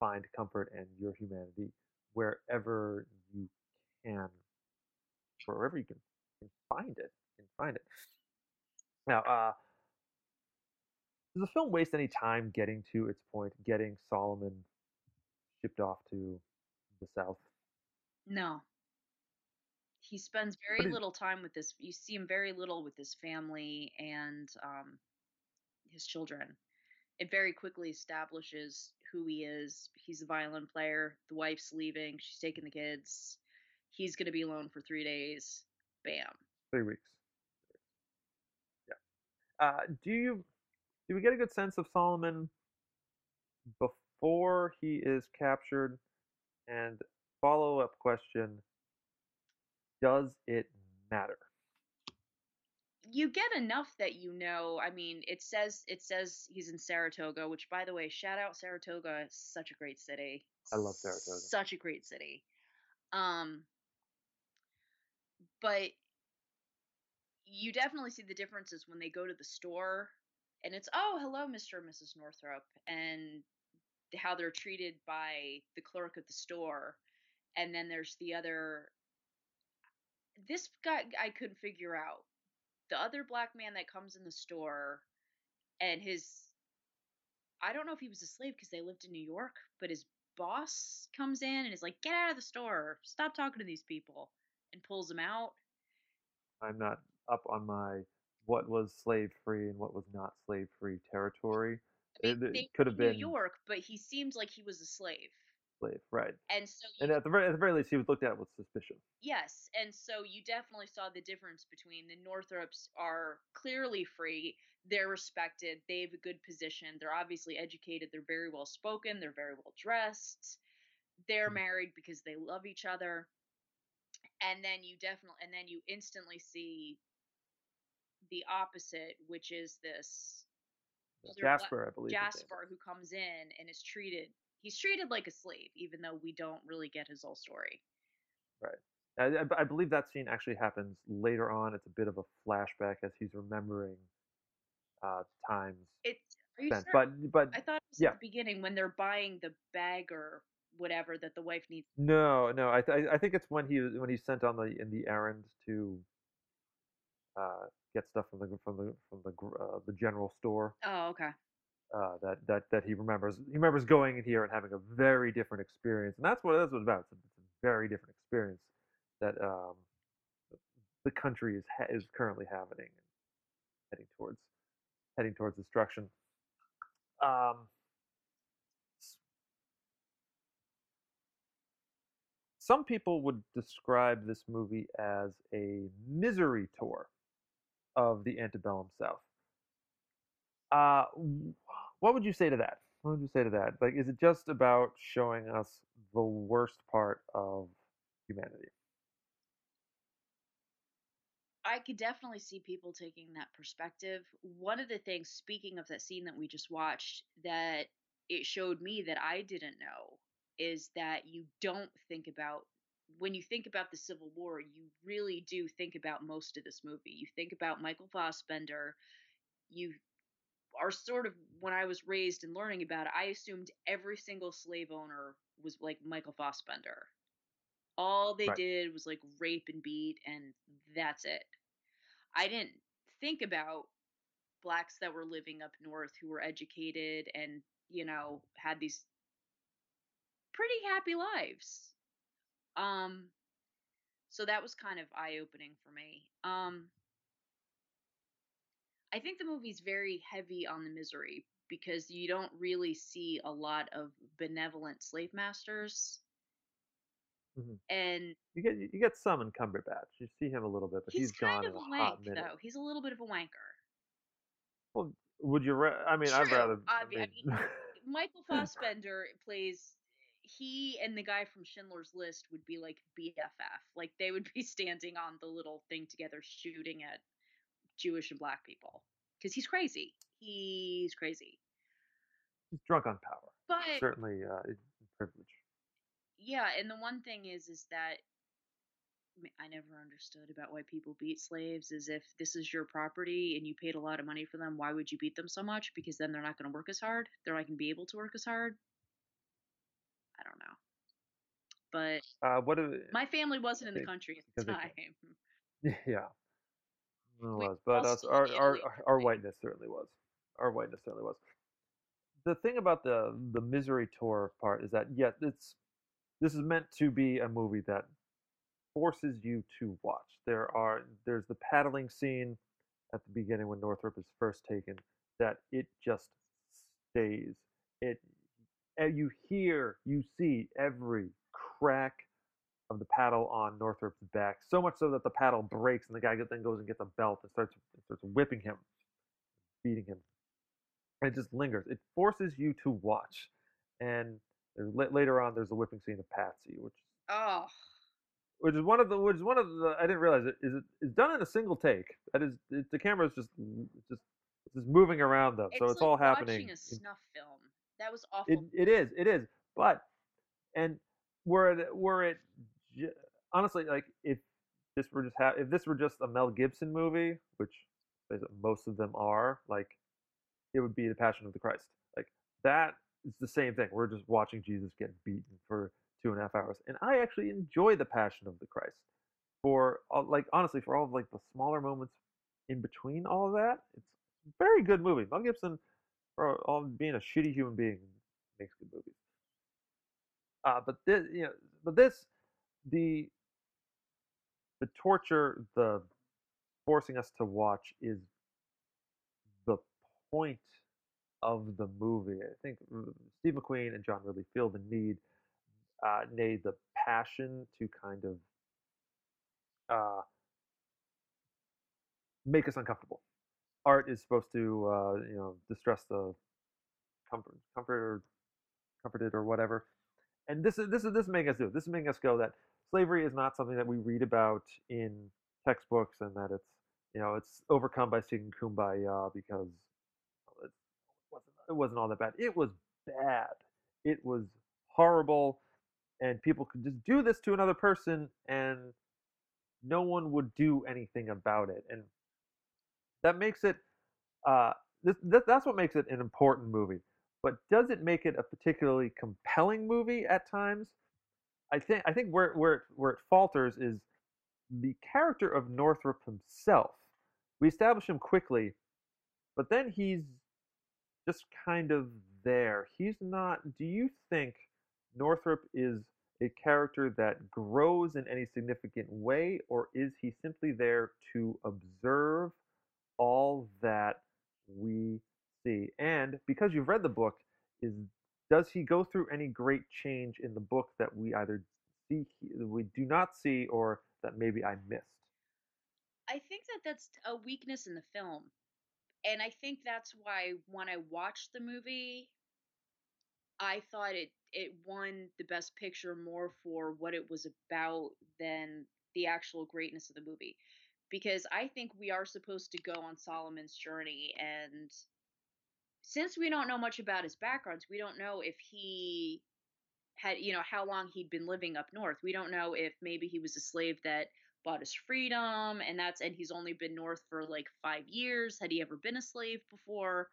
find comfort and your humanity wherever you can, wherever you can, find it. Can find it. Now, uh, does the film waste any time getting to its point, getting Solomon shipped off to the south? No. He spends very little time with this. You see him very little with his family and um, his children. It very quickly establishes who he is. He's a violin player. The wife's leaving. She's taking the kids. He's going to be alone for three days. Bam. Three weeks. Yeah. Uh, do you do we get a good sense of Solomon before he is captured? And follow up question: Does it matter? You get enough that you know. I mean, it says it says he's in Saratoga, which by the way, shout out Saratoga, such a great city. I love Saratoga. Such a great city. Um but you definitely see the differences when they go to the store and it's oh, hello Mr. and Mrs. Northup and how they're treated by the clerk at the store. And then there's the other this guy I couldn't figure out the other black man that comes in the store and his I don't know if he was a slave because they lived in New York, but his boss comes in and is like, "Get out of the store! Stop talking to these people!" and pulls him out. I'm not up on my what was slave free and what was not slave free territory. I mean, It- it could have been- New York, but he seemed like he was a slave. Slave, right? And so And at the very at the very least, he was looked at with suspicion. Yes, and so you definitely saw the difference between the Northups are clearly free, they're respected, they have a good position, they're obviously educated, they're very well spoken, they're very well dressed, they're Mhm. married because they love each other. And then you definitely and then you instantly see the opposite, which is this Jasper, I believe. his name is. Jasper who comes in and is treated he's treated like a slave, even though we don't really get his whole story. Right. I, I believe that scene actually happens later on. It's a bit of a flashback as he's remembering uh, times It's are you spent. certain? But but I thought it was yeah. at the beginning when they're buying the bag or whatever that the wife needs. no, no. I th- I think it's when he when he's sent on the in the errand to uh, get stuff from the from the from the gr- uh, the general store. Oh, okay. Uh, that that that he remembers. He remembers going in here and having a very different experience, and that's what that's what it's about. It's a, it's a very different experience that um, the country is ha- is currently having, heading towards heading towards destruction. Um, some people would describe this movie as a misery tour of the antebellum South. Uh, what would you say to that? What would you say to that? Like, is it just about showing us the worst part of humanity? I could definitely see people taking that perspective. One of the things, speaking of that scene that we just watched, that it showed me that I didn't know is that you don't think about when you think about the Civil War, you really do think about most of this movie. You think about Michael Fassbender. You are sort of when I was raised and learning about it, I assumed every single slave owner was like Michael Fassbender. All they Right. did was like rape and beat, and that's it. I didn't think about blacks that were living up north who were educated and, you know, had these pretty happy lives. Um so that was kind of eye-opening for me. Um I think the movie's very heavy on the misery because you don't really see a lot of benevolent slave masters. Mhm. And You get you get some in Cumberbatch. You see him a little bit, but he's, he's gone kind in of a wank, minute. though. He's a little bit of a wanker. Well, would you? Ra- I mean, I'd rather. I I mean- I mean, Michael Fassbender plays he and the guy from Schindler's List would be like BFF. Like they would be standing on the little thing together shooting at Jewish and black people because he's crazy. He's crazy. he's drunk on power. But Certainly, uh, privilege. yeah, and the one thing is is that I never understood about why people beat slaves is if this is your property and you paid a lot of money for them, why would you beat them so much? Because then they're not going to work as hard. They're not going to be able to work as hard. I don't know. But Uh, what? do- my family wasn't in the country at the time. Yeah. Was, but us, our, our our whiteness certainly was. Our whiteness certainly was. The thing about the the misery tour part is that yeah, it's this is meant to be a movie that forces you to watch. There are there's the paddling scene at the beginning when Northup is first taken that it just stays. It and you hear, you see every crack of the paddle on Northup's back, so much so that the paddle breaks, and the guy then goes and gets a belt and starts starts whipping him, beating him. And it just lingers. It forces you to watch. And later on, there's the whipping scene of Patsy, which Oh, which is one of the which is one of the I didn't realize it is it is done in a single take. That is it, the camera is just just it's just moving around them, so it's like all happening. It's watching a snuff film. That was awful. it, it is it is but and were it were it ju- honestly like if this were just ha- if this were just a Mel Gibson movie which most of them are like it would be the Passion of the Christ. Like that is the same thing. We're just watching Jesus get beaten for two and a half hours and I actually enjoy the Passion of the Christ for like honestly for all of like the smaller moments in between all of that it's a very good movie. Mel Gibson for all being a shitty human being makes good movies. Uh, but this, you know, but this, the, the torture, the forcing us to watch is the point of the movie. I think uh, Steve McQueen and John really feel the need. uh, nay, the passion to kind of uh, make us uncomfortable. Art is supposed to, uh, you know, distress the comfort, comfort or comforted or whatever. And this is this is this is making us do it. This is making us go that slavery is not something that we read about in textbooks and that it's you know it's overcome by singing kumbaya because it wasn't it wasn't all that bad. It was bad. It was horrible, and people could just do this to another person and no one would do anything about it. And that makes it uh, this, that's what makes it an important movie. But does it make it a particularly compelling movie at times? I think I think where where where it falters is the character of Northup himself. We establish him quickly, but then he's just kind of there. He's not. Do you think Northup is a character that grows in any significant way, or is he simply there to observe all that we see? And because you've read the book, is does he go through any great change in the book that we either see we do not see or that maybe I missed? I think that that's a weakness in the film. And I think that's why when I watched the movie, I thought it it won the best picture more for what it was about than the actual greatness of the movie because I think we are supposed to go on Solomon's journey and since we don't know much about his backgrounds, we don't know if he had, you know, how long he'd been living up north. We don't know if maybe he was a slave that bought his freedom and that's and he's only been north for like 5 years. Had he ever been a slave before?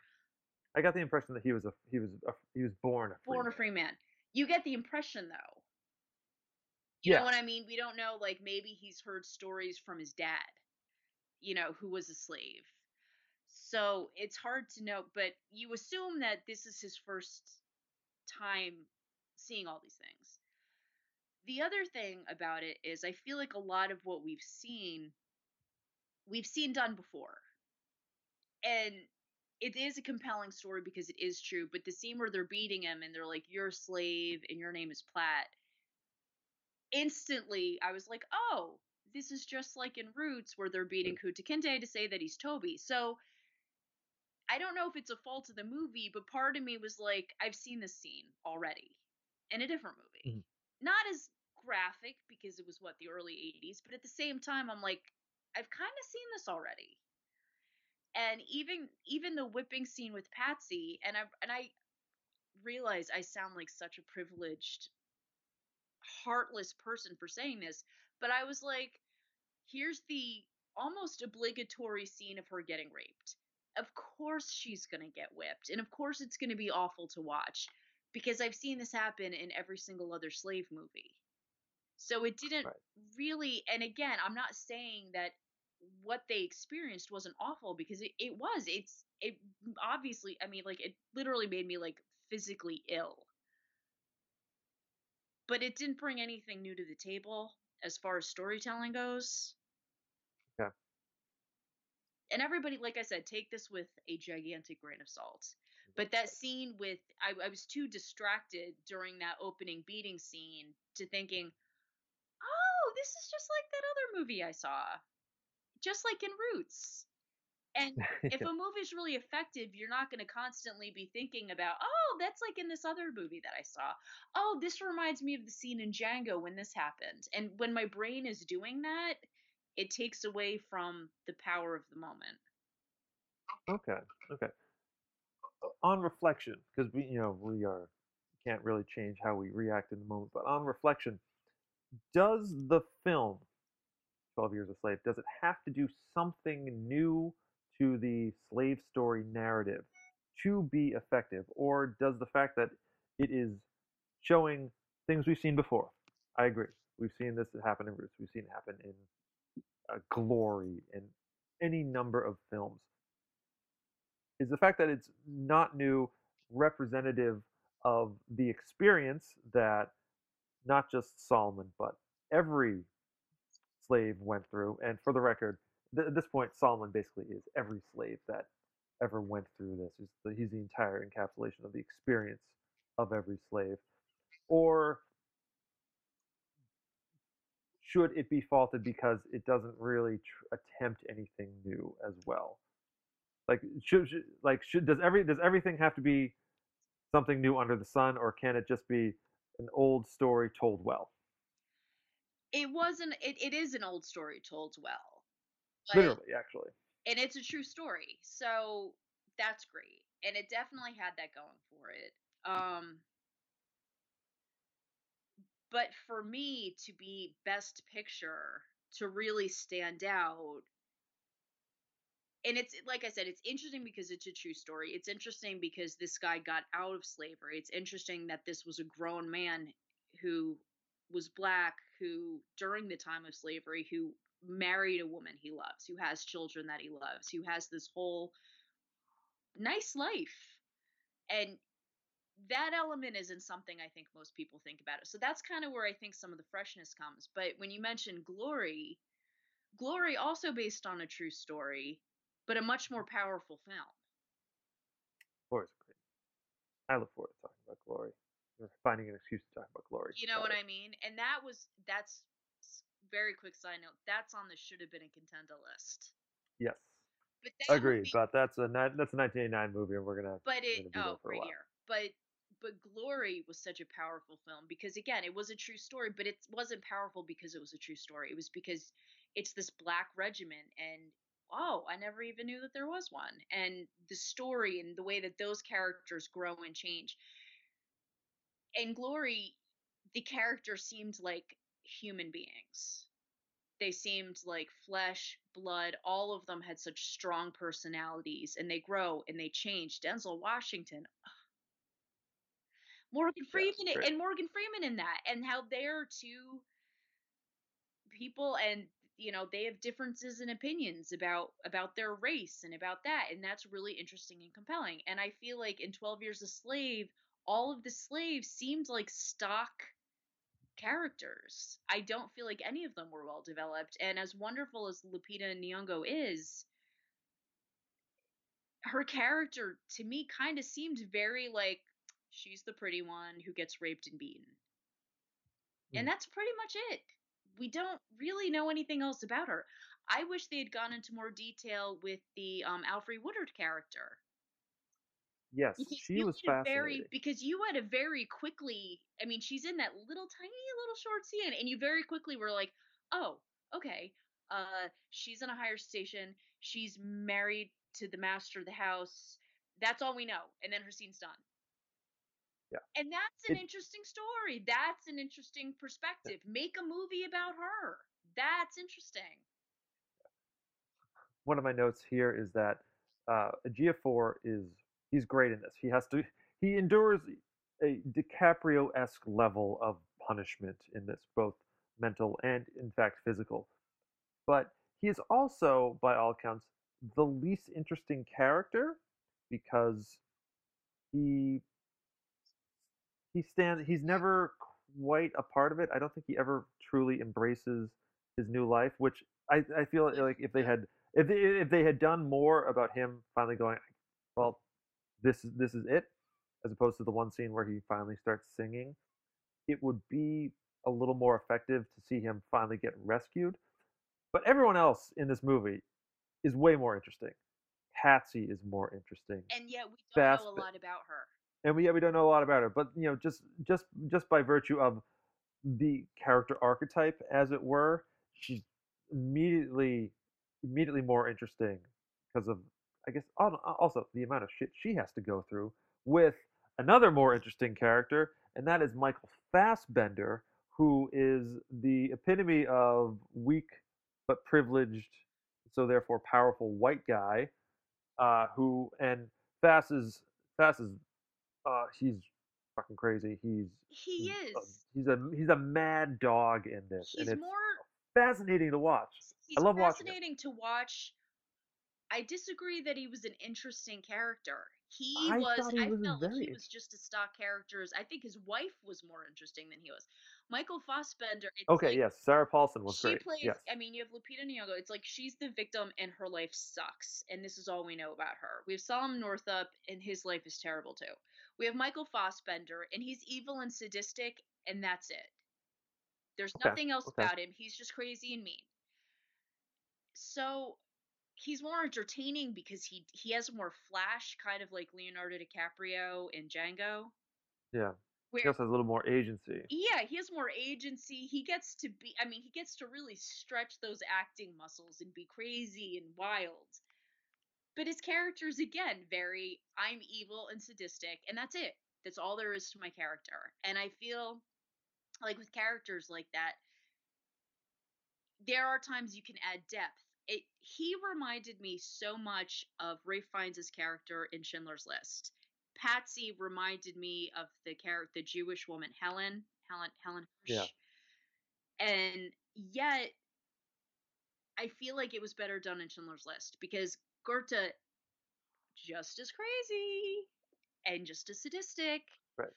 I got the impression that he was a he was a, he was born a free born man. a free man. You get the impression though. You Yeah. know what I mean? We don't know like maybe he's heard stories from his dad, you know, who was a slave. So it's hard to know, but you assume that this is his first time seeing all these things. The other thing about it is I feel like a lot of what we've seen we've seen done before. And it is a compelling story because it is true, but the scene where they're beating him and they're like, You're a slave and your name is Platt. Instantly, I was like, Oh, this is just like in Roots where they're beating mm. Kunta Kinte to say that he's Toby. So I don't know if it's a fault of the movie, but part of me was like, I've seen this scene already in a different movie. Mhm. Not as graphic because it was what the early 80s, but at the same time, I'm like, I've kind of seen this already. And even even the whipping scene with Patsy, and I and I realize I sound like such a privileged, heartless person for saying this, but I was like, here's the almost obligatory scene of her getting raped. Of course she's going to get whipped, and of course it's going to be awful to watch because I've seen this happen in every single other slave movie. So it didn't Right. really, and again, I'm not saying that what they experienced wasn't awful because it, it was. It's, it obviously, I mean, like, it literally made me like physically ill. But it didn't bring anything new to the table as far as storytelling goes. And everybody, like I said, take this with a gigantic grain of salt. But that scene with, I, I was too distracted during that opening beating scene to thinking, oh, this is just like that other movie I saw. Just like in Roots. And if a movie is really effective, you're not going to constantly be thinking about, oh, that's like in this other movie that I saw. Oh, this reminds me of the scene in Django when this happened. And when my brain is doing that, it takes away from the power of the moment. Okay, okay. On reflection, because we, you know, we are can't really change how we react in the moment, but on reflection, does the film Twelve Years a Slave does it have to do something new to the slave story narrative to be effective, or does the fact that it is showing things we've seen before? I agree. We've seen this happen in Roots. We've seen it happen in uh, Glory and any number of films is the fact that it's not new representative of the experience that not just Solomon but every slave went through and for the record th- at this point Solomon basically is every slave that ever went through this. He's the, he's the entire encapsulation of the experience of every slave. Or should it be faulted because it doesn't really tr- attempt anything new as well? Like should, should like should does every does everything have to be something new under the sun, or can it just be an old story told well? It wasn't. It, it is an old story told well. Literally, actually. and it's a true story. So that's great. And it definitely had that going for it. Um but for me to be best picture to really stand out and it's like I said, it's interesting because it's a true story. It's interesting because this guy got out of slavery. It's interesting that this was a grown man who was black, who during the time of slavery, who married a woman he loves, who has children that he loves, who has this whole nice life. And that element isn't something I think most people think about it. So that's kind of where I think some of the freshness comes. But when you mention Glory, Glory also based on a true story, but a much more powerful film. Glory's great. I look forward to talking about Glory. We're finding an excuse to talk about Glory. You know what. I mean? And that was that's very quick side note. That's on the should have been a contender list. Yes, But agreed. movie- But that's a that's a 1989 movie, and we're gonna. but we're it gonna be oh right here but but glory was such a powerful film because again it was a true story but it wasn't powerful because it was a true story it was because it's this black regiment and oh i never even knew that there was one and the story and the way that those characters grow and change in glory the characters seemed like human beings they seemed like flesh, blood. All of them had such strong personalities, and they grow and they change. Denzel Washington, Morgan Freeman, and Morgan Freeman in that, and how they're two people, and you know they have differences in opinions about about their race and about that, and that's really interesting and compelling. And I feel like in Twelve Years a Slave, all of the slaves seemed like stock characters. I don't feel like any of them were well developed. And as wonderful as Lupita Nyong'o is, her character to me kind of seemed very like she's the pretty one who gets raped and beaten. And Mm. that's pretty much it. We don't really know anything else about her. I wish they had gone into more detail with the um, Alfre Woodard character. Yes, Because she was fascinating. very because you had a very quickly I mean she's in that little tiny little short scene and you very quickly were like, "Oh, okay. Uh she's in a higher station. She's married to the master of the house. That's all we know." And then her scene's done. Yeah. And that's an It- interesting story. That's an interesting perspective. Make a movie about her. That's interesting. one of my notes here is that uh, Ejiofor is he's great in this. He has to he endures a DiCaprio-esque level of punishment in this, both mental and in fact physical. But he is also, by all accounts, the least interesting character because he he stands he's never quite a part of it. I don't think he ever truly embraces his new life, which I, I feel like if they had if they, if they had done more about him finally going, well, this is this is it, as opposed to the one scene where he finally starts singing, it would be a little more effective to see him finally get rescued. But everyone else in this movie is way more interesting. Patsy is more interesting, And yet we don't Fast know a lot about her. And we yeah, we don't know a lot about her. But you know, just just just by virtue of the character archetype, as it were, she's immediately immediately more interesting because of I guess also the amount of shit she has to go through with another more interesting character, and that is Michael Fassbender, who is the epitome of weak but privileged, so therefore powerful white guy, uh, who and Fass is Fass is uh, he's fucking crazy. He's He is. he's a he's a mad dog in this, He's and it's more fascinating to watch. he's love watching it. fascinating to watch. I disagree that he was an interesting character. He I was. he I was felt like he was just a stock character. I think his wife was more interesting than he was. Michael Fassbender. It's Okay, like, yes, Sarah Paulson was she great. plays. yes, I mean, you have Lupita Nyong'o. It's like she's the victim, and her life sucks, and this is all we know about her. We have Solomon Northup, and his life is terrible too. We have Michael Fassbender, and he's evil and sadistic, and that's it. There's Okay, nothing else okay. about him. He's just crazy and mean. So he's more entertaining because he he has more flash, kind of like Leonardo DiCaprio in Django. Yeah. Where He also has a little more agency. yeah, he has more agency. He gets to be I mean, he gets to really stretch those acting muscles and be crazy and wild. But his character's again very I'm evil and sadistic, and that's it. That's all there is to my character. And I feel like with characters like that, there are times you can add depth. It he reminded me so much of Ralph Fiennes' character in Schindler's List. Patsy reminded me of the character, the Jewish woman Helen, Helen, Helen Hirsch. Yeah. And yet, I feel like it was better done in Schindler's List because Goeth, just as crazy and just as sadistic. Right.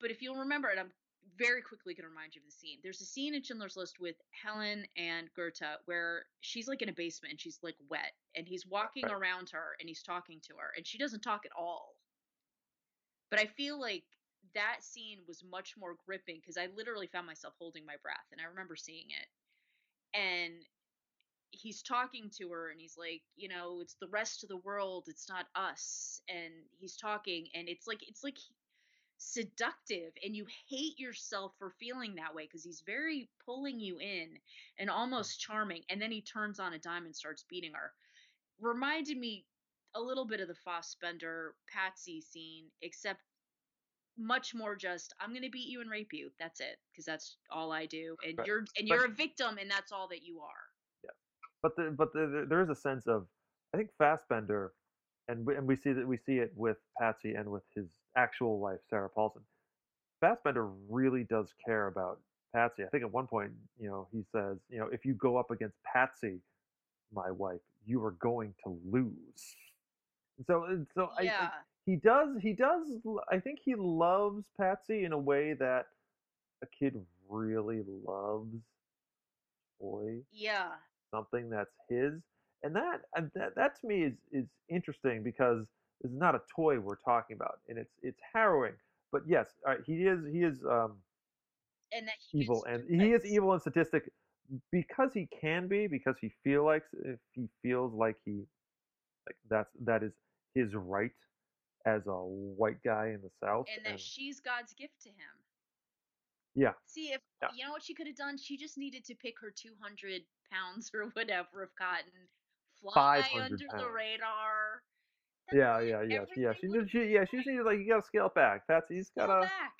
But if you'll remember, and I'm very quickly going to remind you of the scene. There's a scene in Schindler's List with Helen and Goeth where she's like in a basement and she's like wet, and he's walking Right. around her and he's talking to her, and she doesn't talk at all. But I feel like that scene was much more gripping because I literally found myself holding my breath, and I remember seeing it. And he's talking to her and he's like you know it's the rest of the world it's not us and he's talking and it's like it's like seductive and you hate yourself for feeling that way because he's very pulling you in and almost charming and then he turns on a dime and starts beating her reminded me a little bit of the Fassbender Patsy scene except much more just I'm going to beat you and rape you that's it because that's all I do and Right. you're and you're a victim and that's all that you are but the, but the, there is a sense of I think Fassbender, and we, and we see that we see it with Patsy and with his actual wife Sarah Paulson. Fassbender really does care about Patsy. I think at one point, you know, he says, you know, if you go up against Patsy, my wife, you are going to lose. And so, and so yeah I, he does, he does. I think he loves Patsy in a way that a kid really loves toy yeah something that's his and that and that, that to me is is interesting because this is not a toy we're talking about and it's it's harrowing but yes uh, he is he is um and that he evil and he is evil and sadistic because he can be because he feel like if he feels like he like that's that is his right as a white guy in the south and that she's God's gift to him. Yeah. See if Yeah. you know what she could have done. She just needed to pick her two hundred pounds or whatever of cotton, fly 500 under the radar. That's yeah yeah yeah yeah she, she yeah she just needed like you gotta scale back patsy's Scale gotta back.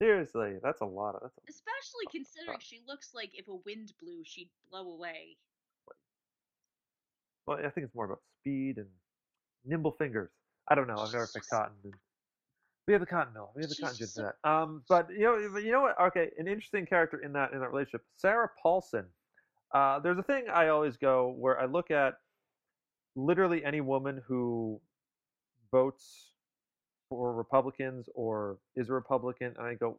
seriously that's a lot of that's a Especially considering she looks like if a wind blew, she'd blow away. Well, I think it's more about speed and nimble fingers. I don't know. I've never picked cotton. And we have the cotton mill. We have the She's cotton gin for that. Um, but you know, you know what? Okay, an interesting character in that in that relationship, Sarah Paulson. Uh, there's a thing I always go where I look at literally any woman who votes for Republicans or is a Republican, and I go,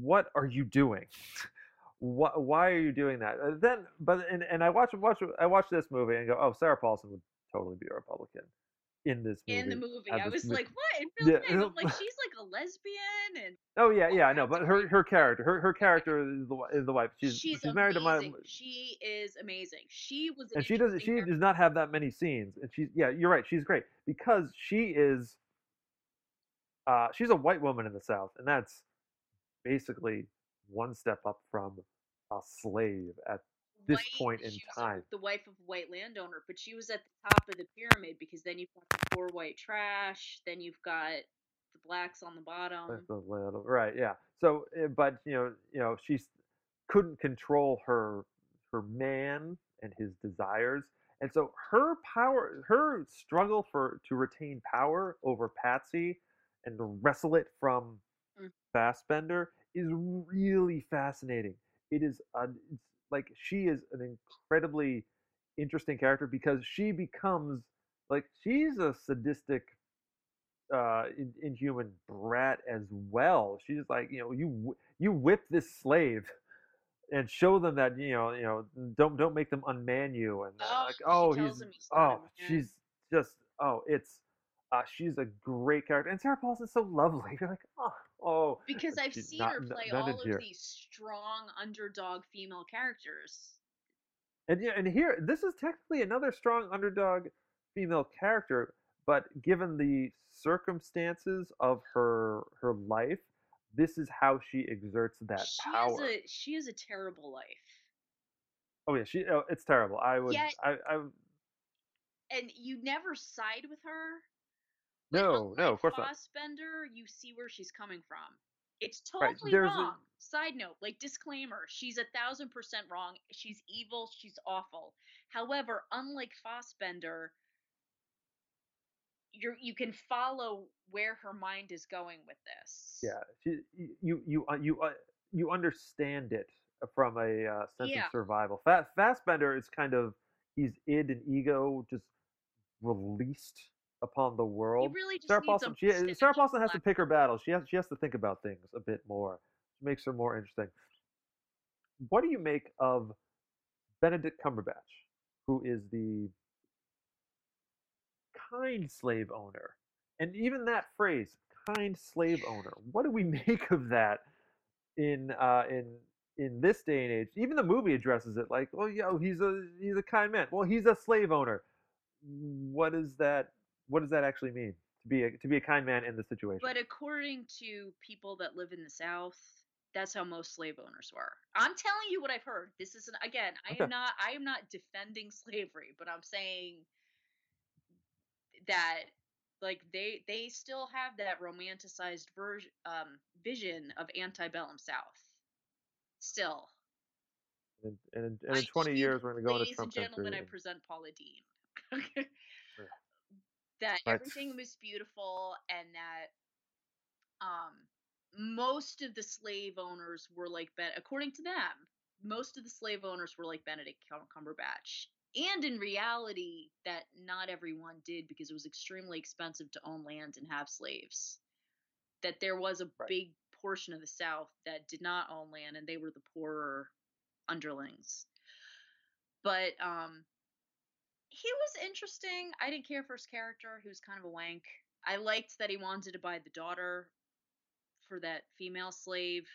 what are you doing? Why, why are you doing that? Uh, Then, but and, and I watch watch I watch this movie and go, oh, Sarah Paulson would totally be a Republican in this movie. In the movie, I was like, "What?" In real Yeah, life, I'm like, "She's like a lesbian," and Oh yeah, yeah, I know. But her her character, her her character is the is the wife. She's she's, she's, married to my. She is amazing. She was, an and she doesn't. she character. does not have that many scenes and she's yeah you're right she's great because she is uh she's a white woman in the south and that's basically one step up from a slave at this white- point in she was a- time. the wife of a white landowner, but she was at the top of the pyramid because then you've got the poor white trash, then you've got the blacks on the bottom. Little- right yeah so uh, but you know you know she couldn't control her her man and his desires and so her power her struggle for to retain power over patsy and to wrestle it from Mm. Fassbender is really fascinating it is a, it's like she is an incredibly interesting character because she becomes like she's a sadistic uh in, inhuman brat as well. She's like you know you you whip this slave and show them that you know you know don't don't make them unman you and Oh, like oh he's he's oh she's just oh it's Uh, she's a great character, and Sarah Paulson's so lovely. You're like, oh, oh. Because I've seen not- her play all of here. these strong underdog female characters. And yeah, and here this is technically another strong underdog female character, but given the circumstances of her her life, this is how she exerts that she power. has a she has a terrible life. Oh yeah, she. Oh, it's terrible. I would. Yet- I. I And you never side with her. But no, no, of course not. Fassbender, you see where she's coming from. It's Right, totally a- wrong. Side note, like disclaimer, she's a thousand percent wrong. She's evil. She's awful. However, unlike Fassbender, you you can follow where her mind is going with this. Yeah, she. You. You. uh, You. Uh, you understand it from a uh, sense Yeah. of survival. Fa- Fassbender is kind of he's id and ego just released upon the He world. really just Sarah Paulson, she, Sarah Paulson has to pick her battles. She has she has to think about things a bit more. It makes her more interesting. What do you make of Benedict Cumberbatch, who is the kind slave owner? And even that phrase, kind slave owner, what do we make of that in uh, in in this day and age? Even the movie addresses it like, oh yeah, he's a he's a kind man. Well, he's a slave owner. What is that? What does that actually mean to be a, to be a kind man in this situation? But according to people that live in the South, that's how most slave owners were. I'm telling you what I've heard. This isn't again. I Okay. am not. I am not defending slavery, but I'm saying that like they they still have that romanticized version um, vision of antebellum South. Still, and, and, and in 20 years, we're going to go into ladies Trump and gentlemen. I present Paula Deen. that Right. everything was beautiful and that um most of the slave owners were like ben- according to them most of the slave owners were like benedict cumberbatch and in reality that not everyone did because it was extremely expensive to own land and have slaves that there was a Right. big portion of the south that did not own land and they were the poorer underlings but um he was interesting. I didn't care for his character. He was kind of a wank. I liked that he wanted to buy the daughter for that female slave,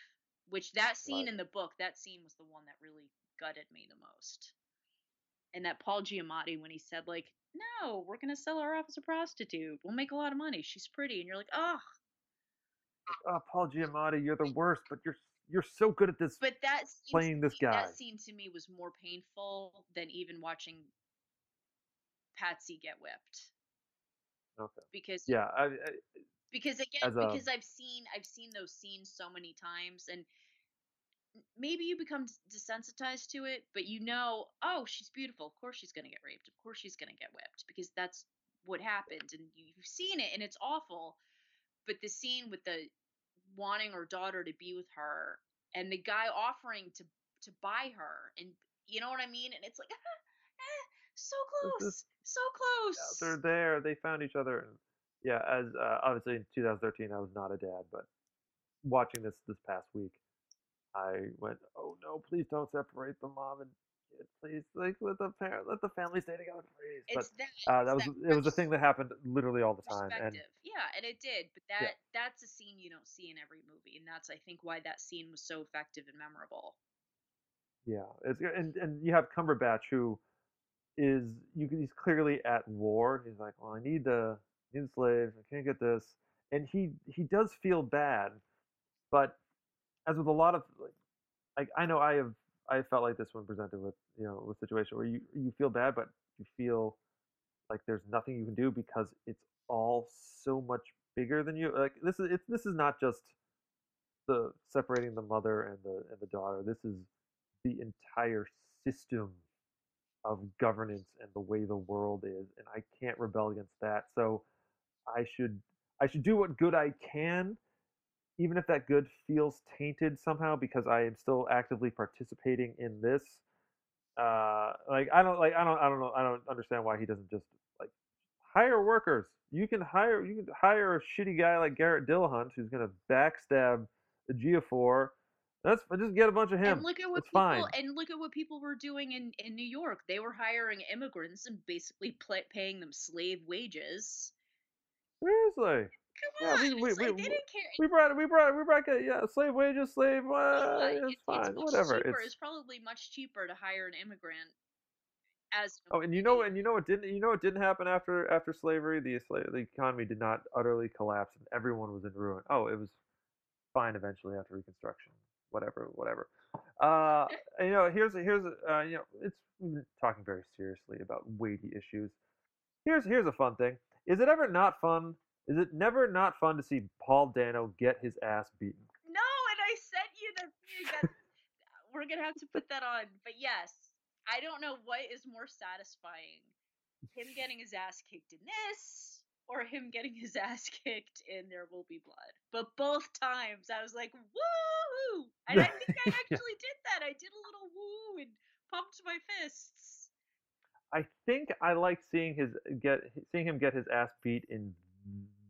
which that scene Right. in the book, that scene was the one that really gutted me the most. And that Paul Giamatti, when he said, like, no, we're going to sell her off as a prostitute. We'll make a lot of money. She's pretty. And you're like, oh, oh, Paul Giamatti, you're the worst, but you're you're so good at this but that scene, playing this guy. that scene to me was more painful than even watching Patsy get whipped. Okay. Because Yeah, I, I, because again a- because i've seen i've seen those scenes so many times and maybe you become desensitized to it but you know oh she's beautiful of course she's going to get raped of course she's going to get whipped because that's what happened and you- you've seen it and it's awful but the scene with the wanting her daughter to be with her and the guy offering to to buy her and you know what i mean and it's like eh, so close is- so close yeah, they're there. They found each other. And yeah, as uh, obviously in 2013, I was not a dad, but watching this this past week, I went, "Oh no, please don't separate the mom and kid. Please, like let the parent, let the family stay together, please." it's but that uh, that was it was a thing that happened literally all the time, and yeah, and it did. But that Yeah. that's a scene you don't see in every movie, and that's I think why that scene was so effective and memorable. Yeah, it's and and you have Cumberbatch who is you he's clearly at war. He's like, well, I need the need the. I can't get this, and he he does feel bad, but as with a lot of like, I know I have I felt like this when presented with you know with situation where you you feel bad, but you feel like there's nothing you can do because it's all so much bigger than you. Like this is it's this is not just the separating the mother and the and the daughter. This is the entire system of governance and the way the world is and I can't rebel against that. So I should I should do what good I can even if that good feels tainted somehow because I am still actively participating in this. Uh like I don't like I don't I don't know I don't understand why he doesn't just like hire workers. You can hire you can hire a shitty guy like Garrett Dillahunt who's gonna backstab the Ejiofor. That's just get a bunch of him. And look at what it's people fine. and look at what people were doing in in New York. They were hiring immigrants and basically paying them slave wages. Seriously. Come on, Yeah, we- we- it's like we- they didn't care. We brought we brought we brought yeah slave wages slave uh, Yeah, it's it- fine much whatever it's It's probably much cheaper to hire an immigrant as. oh and you know and you know what didn't you know what didn't happen after after slavery the the economy did not utterly collapse and everyone was in ruin oh it was fine eventually after reconstruction whatever whatever uh you know here's a, here's a, uh, you know it's talking very seriously about weighty issues here's here's a fun thing is it ever not fun is it never not fun to see Paul Dano get his ass beaten No, and I sent you the. That, we're gonna have to put that on. But yes, I don't know what is more satisfying: him getting his ass kicked in this, or him getting his ass kicked in There Will Be Blood. But both times, I was like, "Woo!" And I think I actually did that. I did a little woo and pumped my fists. I think I like seeing his get seeing him get his ass beat in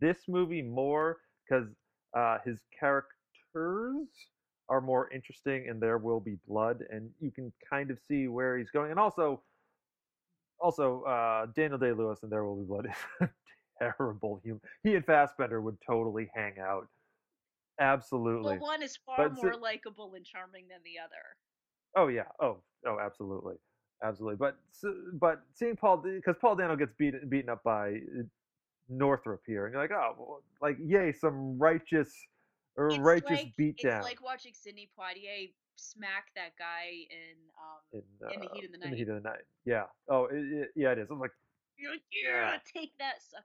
this movie more because uh, his characters are more interesting and there will be blood and you can kind of see where he's going and also also uh, Daniel Day Lewis and There Will Be Blood terrible human. He and Fassbender would totally hang out. Absolutely. Well, one is far But more so- likable and charming than the other. Oh yeah. Oh oh absolutely, absolutely. But but seeing Paul because Paul Dano gets beat, beaten up by uh, Northup here, and you're like, oh, like yay, some righteous or It's righteous like, beatdown It's like watching Sidney Poitier smack that guy in um in, in the heat uh, of the night. In the heat of the night. Yeah. Oh it, it, yeah, it is. I'm like, You're like, Yeah. yeah, take that, sucker.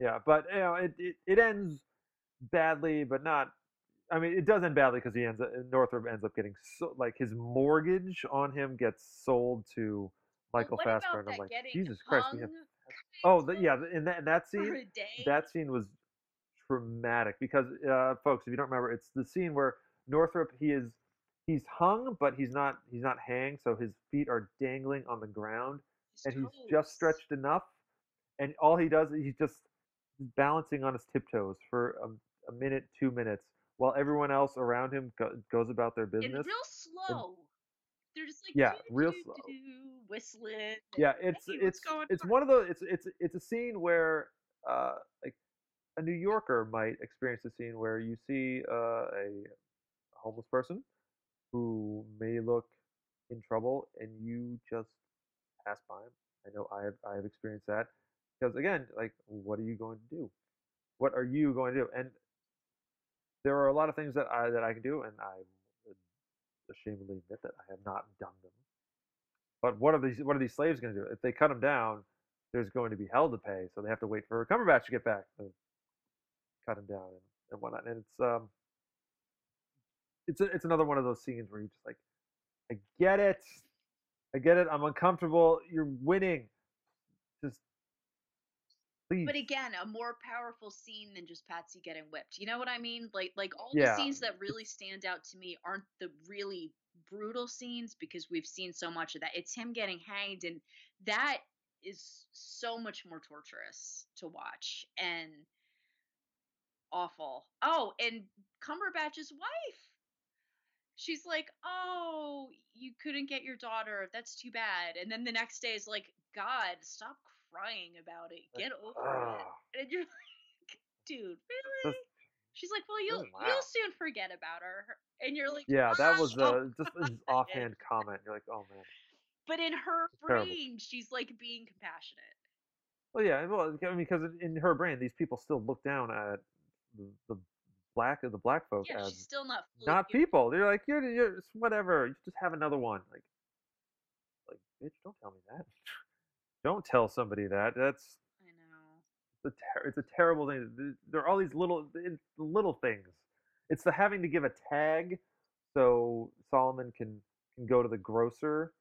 Yeah, but you know, it it, it ends badly, but not. I mean, it does end badly because he ends up Northup ends up getting so like his mortgage on him gets sold to Michael what Fassbender. about I'm that like, Jesus Christ, have Oh, the, yeah, in that in that scene, that scene was traumatic because, uh, folks, if you don't remember, it's the scene where Northup he is he's hung, but he's not he's not hanged, so his feet are dangling on the ground, His and he's just stretched enough, and all he does is he just balancing on his tiptoes for a, a minute, two minutes, while everyone else around him go, goes about their And business. real slow. They're just like Yeah, doo, real doo, slow. doo, whistling. yeah it's "Hey, it's going it's on?" one of those it's it's it's a scene where uh like a new yorker might experience a scene where you see uh, a homeless person who may look in trouble and you just pass by him i know i have i have experienced that because again like what are you going to do what are you going to do and there are a lot of things that i that i can do and i ashamedly admit that i have not done them but what are these what are these slaves going to do? If they cut them down, there's going to be hell to pay, so they have to wait for a Cumberbatch to get back to cut them down and, and whatnot. And it's um, it's a, it's another one of those scenes where you just like, I get it, I get it. I'm uncomfortable. You're winning. Just please. But again, a more powerful scene than just Patsy getting whipped. You know what I mean? Like like all Yeah. the scenes that really stand out to me aren't the really brutal scenes because we've seen so much of that. It's him getting hanged and that is so much more torturous to watch and awful. Oh, and Cumberbatch's wife. She's like, "Oh, you couldn't get your daughter. That's too bad." And then the next day is like, "God, stop crying about it. Get over it." Ah, And you're like, dude, really? She's like, well, you'll wow. you'll soon forget about her. And you're like, yeah, that "Ah, was uh, just an offhand comment. You're like, oh man. But in her terrible. brain, she's like being compassionate. Well, yeah, well, I mean, because in her brain, these people still look down at the, the black the black folk Yeah, as she's still not not people. They're like, you're, you're whatever. You just have another one. Like, like, bitch, don't tell me that. Don't tell somebody that. That's I know. the ter- it's a terrible thing. There are all these little little things. It's the having to give a tag so Solomon can can go to the grocer,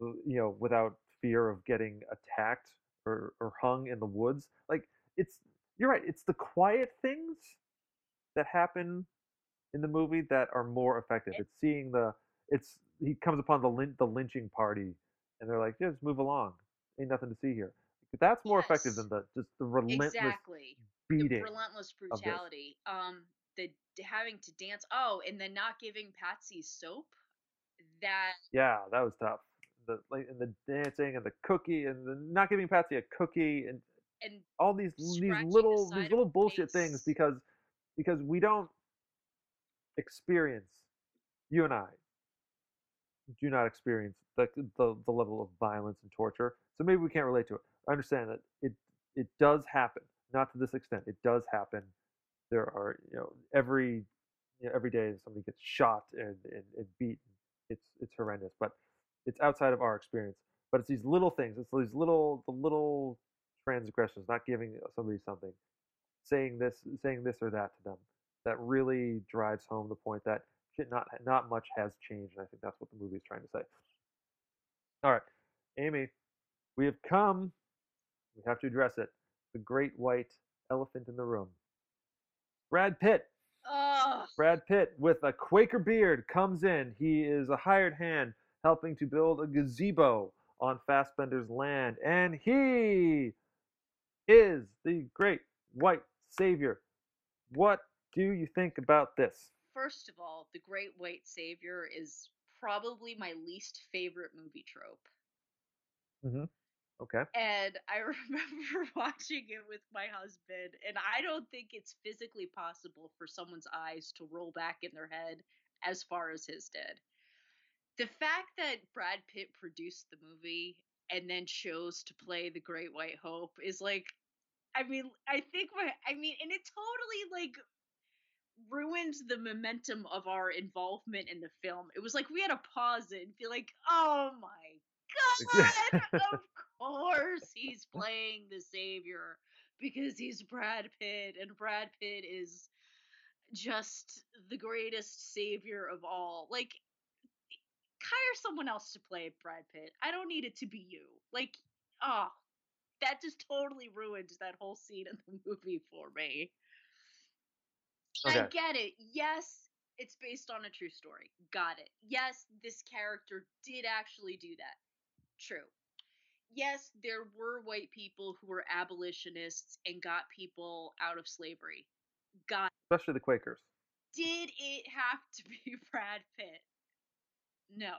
you know, without fear of getting attacked or or hung in the woods. Like it's you're right. It's the quiet things that happen in the movie that are more effective. It's seeing the it's he comes upon the lyn- the lynching party and they're like, yeah, just move along. Ain't nothing to see here. That's more effective than the just the relentless Exactly. beating. The relentless brutality. Um, the having to dance. Oh, and then not giving Patsy soap. That Yeah, that was tough. The like and the dancing and the cookie and the not giving Patsy a cookie and and all these these scratching the little these little bullshit things because because we don't experience you and I do not experience the, the the level of violence and torture so maybe we can't relate to it. I understand that it it does happen not to this extent it does happen. There are you know every you know, every day somebody gets shot and, and, and beaten it's it's horrendous but it's outside of our experience. But it's these little things it's these little the little transgressions not giving somebody something saying this saying this or that to them that really drives home the point that not not much has changed and i think that's what the movie is trying to say all right amy we have come we have to address it the great white elephant in the room brad pitt Ugh. Brad Pitt, with a Quaker beard, comes in. He is a hired hand helping to build a gazebo on Fassbender's land, and he is the great white savior. What do you think about this? First of all, the Great White Savior is probably my least favorite movie trope. Mm-hmm. Okay. And I remember watching it with my husband, and I don't think it's physically possible for someone's eyes to roll back in their head as far as his did. The fact that Brad Pitt produced the movie and then chose to play the Great White Hope is like, I mean, I think my, I mean, and it totally like ruined the momentum of our involvement in the film. It was like we had to pause it and be like, oh my god, of course he's playing the savior because he's Brad Pitt and Brad Pitt is just the greatest savior of all. Like hire someone else to play Brad Pitt. I don't need it to be you. Like, oh, that just totally ruined that whole scene in the movie for me. I get it. Yes, it's based on a true story. Got it. Yes, this character did actually do that. True. Yes, there were white people who were abolitionists and got people out of slavery. Got it. Especially the Quakers. Did it have to be Brad Pitt? No.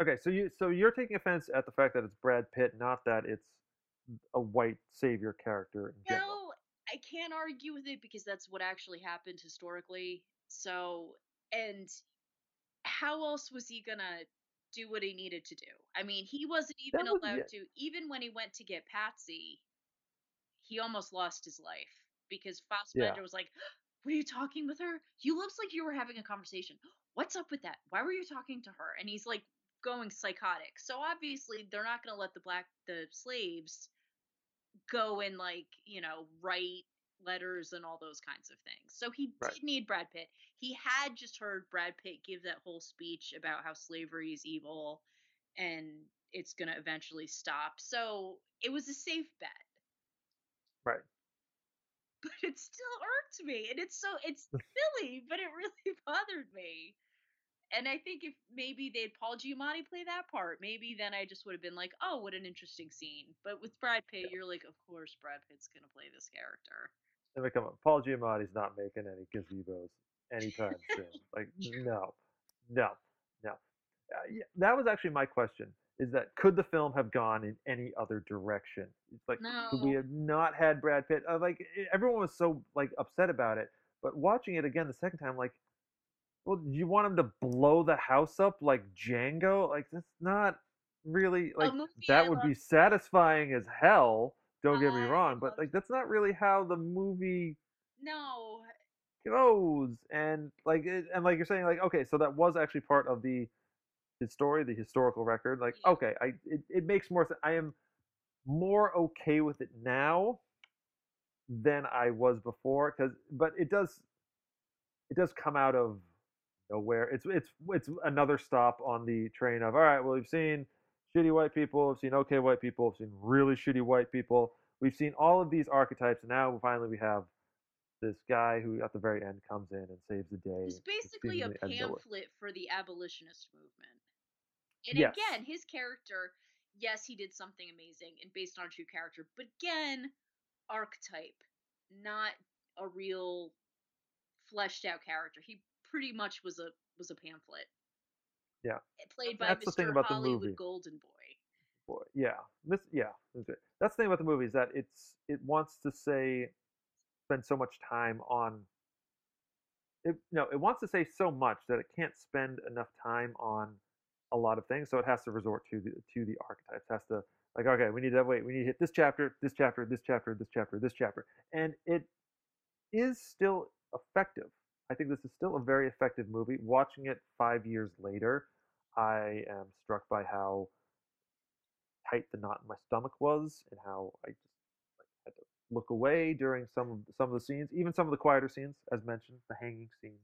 Okay, so you so you're taking offense at the fact that it's Brad Pitt, not that it's a white savior character in general. I can't argue with it because that's what actually happened historically. So, and how else was he gonna do what he needed to do? I mean, he wasn't even was- allowed yeah. to. Even when he went to get Patsy, he almost lost his life because Fassbender was like, "Were you talking with her? You looks like you were having a conversation. What's up with that? Why were you talking to her?" And he's like going psychotic. So obviously, they're not gonna let the black the slaves go and like you know write letters and all those kinds of things. So he Right. did need Brad Pitt. He had just heard Brad Pitt give that whole speech about how slavery is evil and it's going to eventually stop. So it was a safe bet. Right. But it still irked me and it's so it's silly, but it really bothered me. And I think if maybe they'd Paul Giamatti play that part, maybe then I just would have been like, "Oh, what an interesting scene." But with Brad Pitt, you're like, "Of course, Brad Pitt's gonna play this character." I mean, come on, Paul Giamatti's not making any gazebos anytime soon. Like, no, no, no. Uh, yeah, that was actually my question: is that could the film have gone in any other direction? It's like, could we have not had Brad Pitt? Uh, like, everyone was so like upset about it, but watching it again the second time, like, well, you want him to blow the house up like Django? Like, that's not really like that I would love- be satisfying as hell. Don't get me I wrong, but like that's not really how the movie No, goes and like it, and like you're saying like okay so that was actually part of the his story the historical record like Yeah. okay i it, it makes more sense i am more okay with it now than i was before because but it does it does come out of nowhere it's it's it's another stop on the train of all right well we've seen shitty white people we've seen okay white people we've seen really shitty white people we've seen all of these archetypes and now finally we have this guy who at the very end comes in and saves the day. It's basically a seemingly out of nowhere. pamphlet for the abolitionist movement. And Yes. again, his character, yes, he did something amazing and based on a true character, but again, archetype, not a real fleshed out character. He pretty much was a was a pamphlet. Yeah. It played by That's the thing about the movie. Golden Boy. boy, yeah, this, yeah. That's. That's the thing about the movie is that it's it wants to say spend so much time on. It, no, it wants to say so much that it can't spend enough time on a lot of things, so it has to resort to the to the archetypes. It has to like, okay, we need to wait, we need to hit this chapter, this chapter, this chapter, this chapter, this chapter, and it is still effective. I think this is still a very effective movie. Watching it five years later, I am struck by how tight the knot in my stomach was and how I just like, had to look away during some of some of the scenes, even some of the quieter scenes, as mentioned, the hanging scene,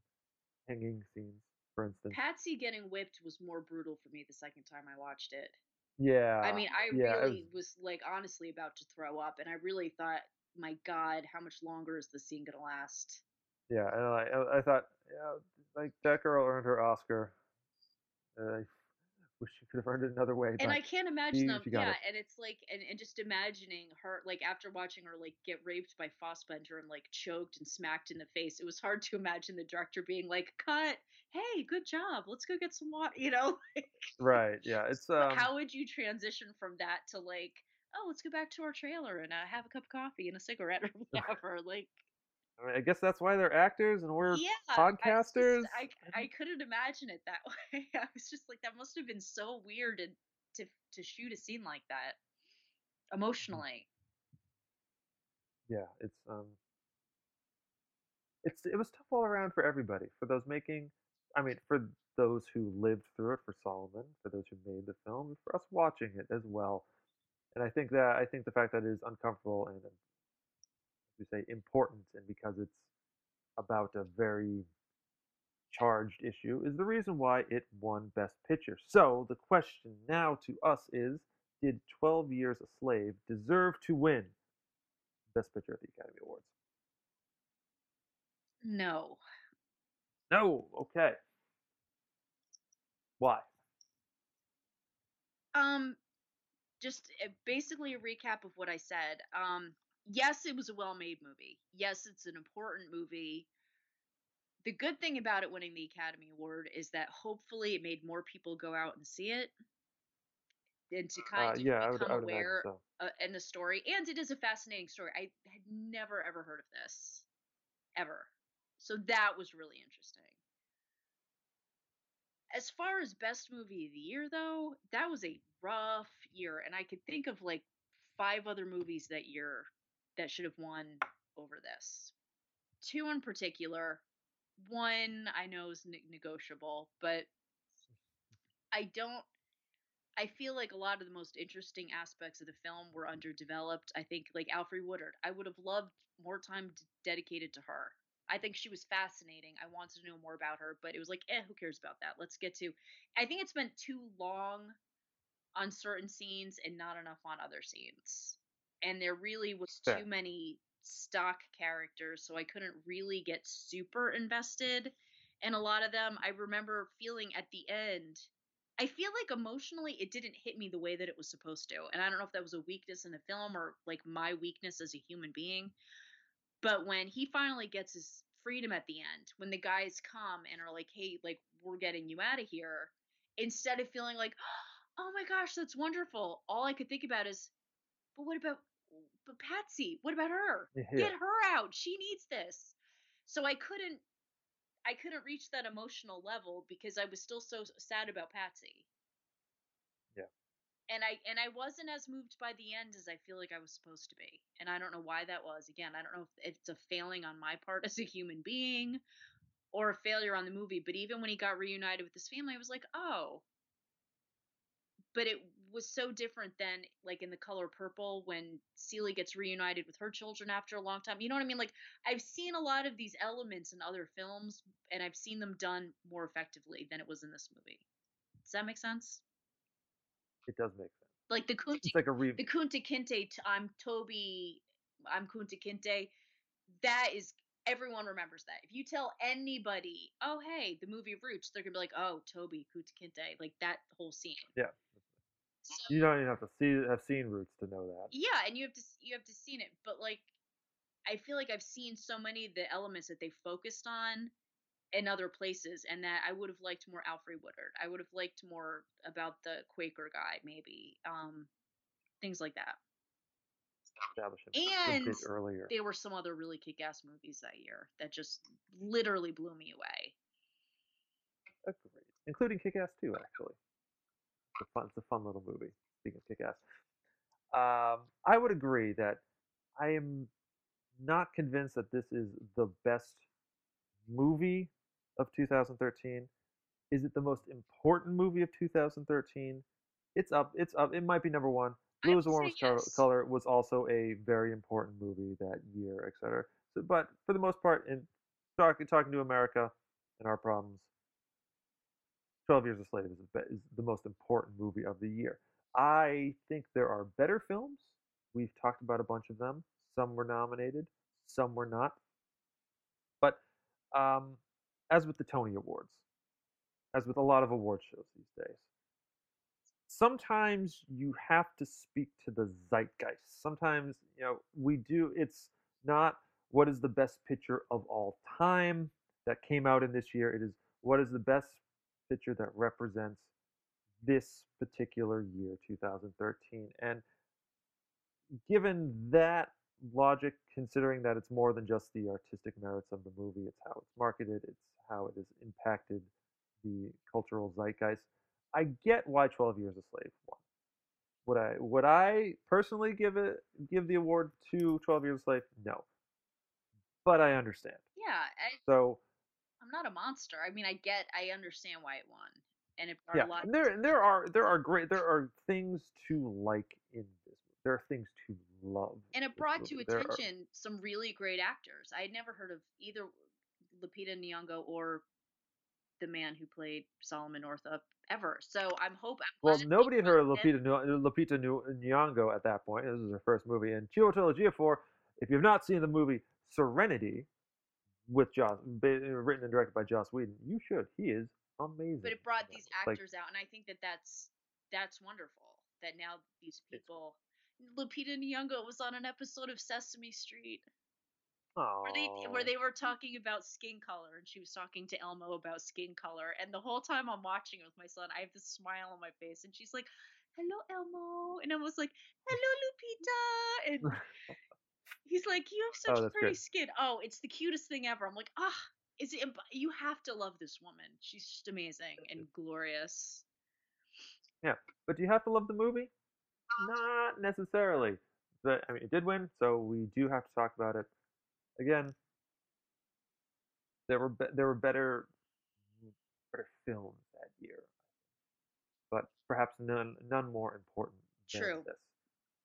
hanging scenes, for instance. Patsy getting whipped was more brutal for me the second time I watched it. Yeah. I mean, I yeah, really was like honestly about to throw up, and I really thought, my God, how much longer is this scene gonna last? Yeah, and I, I- thought, yeah, like that girl earned her Oscar. Uh, I wish she could have earned it another way. And I can't imagine she- them. she Yeah, it. and it's like, and, and just imagining her, like after watching her like get raped by Fassbender and like choked and smacked in the face, it was hard to imagine the director being like, "Cut! Hey, good job. Let's go get some water." You know, right, yeah, it's um, how would you transition from that to like, oh, let's go back to our trailer and uh, have a cup of coffee and a cigarette or whatever? like, I, mean, I guess that's why they're actors and we're yeah, I just- podcasters. I, I couldn't imagine it that way. I was just like, that must have been so weird and to to shoot a scene like that emotionally. yeah, it's um, it's it was tough all around for everybody. For those making, I mean, for those who lived through it, for Solomon, for those who made the film, for us watching it as well. And I think that I think the fact that it is uncomfortable and, you say, important, and because it's about a very charged issue, is the reason why it won Best Picture. So the question now to us is: Did Twelve Years a Slave deserve to win Best Picture at the Academy Awards? No. No. Okay. Why? Um, just uh, basically a recap of what I said. Um, yes, it was a well-made movie. Yes, it's an important movie. The good thing about it winning the Academy Award is that hopefully it made more people go out and see it, and to kind Uh, of yeah, I would, become would aware so. uh, in the story. And it is a fascinating story. I had never ever heard of this, ever. So that was really interesting. As far as best movie of the year, though, that was a rough year, and I could think of like five other movies that year that should have won over this. Two in particular. One I know is ne- negotiable, but I don't. I feel like a lot of the most interesting aspects of the film were underdeveloped. I think, like Alfre Woodard, I would have loved more time d- dedicated to her. I think she was fascinating. I wanted to know more about her, but it was like, eh, who cares about that? Let's get to. I think it spent too long on certain scenes and not enough on other scenes. And there really was too many stock characters, so I couldn't really get super invested And a lot of them. I remember feeling at the end, I feel like emotionally it didn't hit me the way that it was supposed to. And I don't know if that was a weakness in the film or like my weakness as a human being. But when he finally gets his freedom at the end, when the guys come and are like, hey, like, we're getting you out of here, instead of feeling like, oh my gosh, that's wonderful, all I could think about is, but what about but Patsy? What about her? Yeah. Get her out. She needs this. So I couldn't I couldn't reach that emotional level because I was still so sad about Patsy. Yeah. And I and I wasn't as moved by the end as I feel like I was supposed to be. And I don't know why that was. Again, I don't know if it's a failing on my part as a human being or a failure on the movie, but even when he got reunited with his family, I was like, "Oh." But it was so different than like in the color purple when Celie gets reunited with her children after a long time. You know what I mean? Like I've seen a lot of these elements in other films and I've seen them done more effectively than it was in this movie. Does that make sense? It does make sense. Like the Kunta, It's like a re. the Kunta Kinte, I'm Toby, I'm Kunta Kinte. That is everyone remembers that. If you tell anybody, oh hey, the movie Roots, they're gonna be like, oh Toby Kunta Kinte, like that whole scene. Yeah. So, You don't even have to see have seen Roots to know that. yeah, and you have to you have to seen it, but like I feel like I've seen so many of the elements that they focused on in other places, and that I would have liked more Alfre Woodard. I would have liked more about the Quaker guy, maybe. Um, things like that. Establish him a And earlier. There were some other really kick-ass movies that year that just literally blew me away. Agreed. Including Kick Ass 2, actually. It's a fun, it's a fun little movie, speaking of Kick Ass. Um, I would agree that I am not convinced that this is the best movie of 2013. Is it the most important movie of 2013? It's up. It's up. It might be number one. Blue is the warmest yes. color was also a very important movie that year, etc. So, but for the most part, in talking talking to America and our problems, 12 Years a Slave is, the is the most important movie of the year. I think there are better films. We've talked about a bunch of them. Some were nominated, some were not. But um, as with the Tony Awards, as with a lot of award shows these days, sometimes you have to speak to the zeitgeist. Sometimes, you know, we do, it's not what is the best picture of all time that came out in this year. It is what is the best picture that represents this particular year, 2013. And given that logic, considering that it's more than just the artistic merits of the movie, it's how it's marketed, it's how it has impacted the cultural zeitgeist. I get why 12 Years a Slave won. Would I would I personally give it give the award to 12 Years a Slave? No. But I understand. Yeah, I, So I'm not a monster. I mean, I get, I understand why it won, and it yeah, a lot. and there there are there are great there are things to like in this movie. There are things to love. and it brought to. There are- attention some really great actors. I had never heard of either Lupita Nyong'o or the man who played Solomon Northup ever. So I'm hoping. Well, nobody had heard of Lupita, Lupita Nyong'o at that point. This is her first movie. And Chiwetel Ejiofor, if you've not seen the movie Serenity, with Joss, uh, written and directed by Joss Whedon, you should. He is amazing. But it brought these that. Like, actors out, and I think that that's that's wonderful. That now these people. Lupita Nyong'o was on an episode of Sesame Street where they where they were talking about skin color, and she was talking to Elmo about skin color. And the whole time I'm watching it with my son, I have this smile on my face, and she's like, "Hello, Elmo," and I was like, "Hello, Lupita," and he's like, "You have Oh, such that's pretty good. skin." Oh, it's the cutest thing ever. I'm like, ah, is it? You have to love this woman. She's just amazing and glorious. Yeah, but do you have to love the movie? Not necessarily. But I mean, it did win, so we do have to talk about it. Again, there were be- there were better better films that year, but perhaps none none more important than True. this.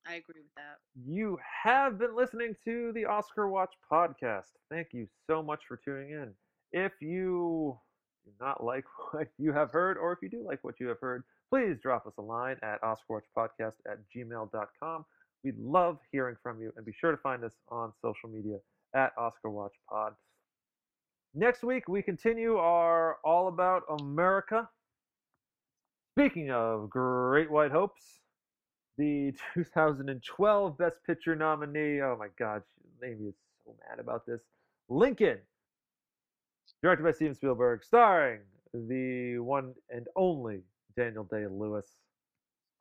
I agree with that. You have been listening to the Oscar Watch podcast. Thank you so much for tuning in. If you do not like what you have heard, or if you do like what you have heard, please drop us a line at OscarWatchPodcast at gmail.com. We love hearing from you, and be sure to find us on social media at OscarWatchPod. Next week, we continue our All About America. Speaking of Great White Hopes, the 2012 Best Picture nominee. Oh my God, Amy is so mad about this. Lincoln, directed by Steven Spielberg, starring the one and only Daniel Day Lewis.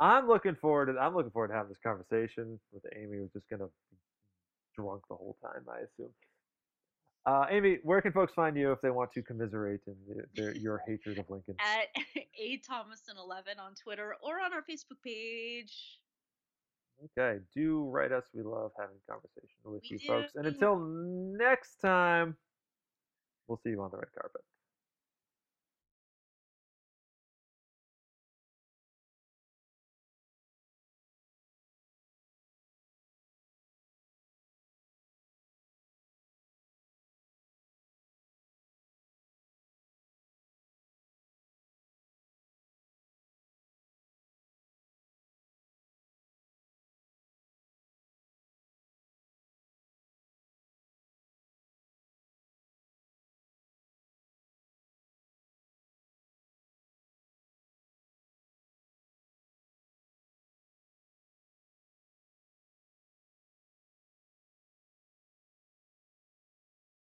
I'm looking forward to. I'm looking forward to having this conversation with Amy, who's just gonna be drunk the whole time, I assume. Uh, Amy, where can folks find you if they want to commiserate in the, their, your hatred of Lincoln? At A Thomason eleven on Twitter or on our Facebook page. Okay, do write us. We love having conversation with We you folks. And do. until next time, we'll see you on the red carpet.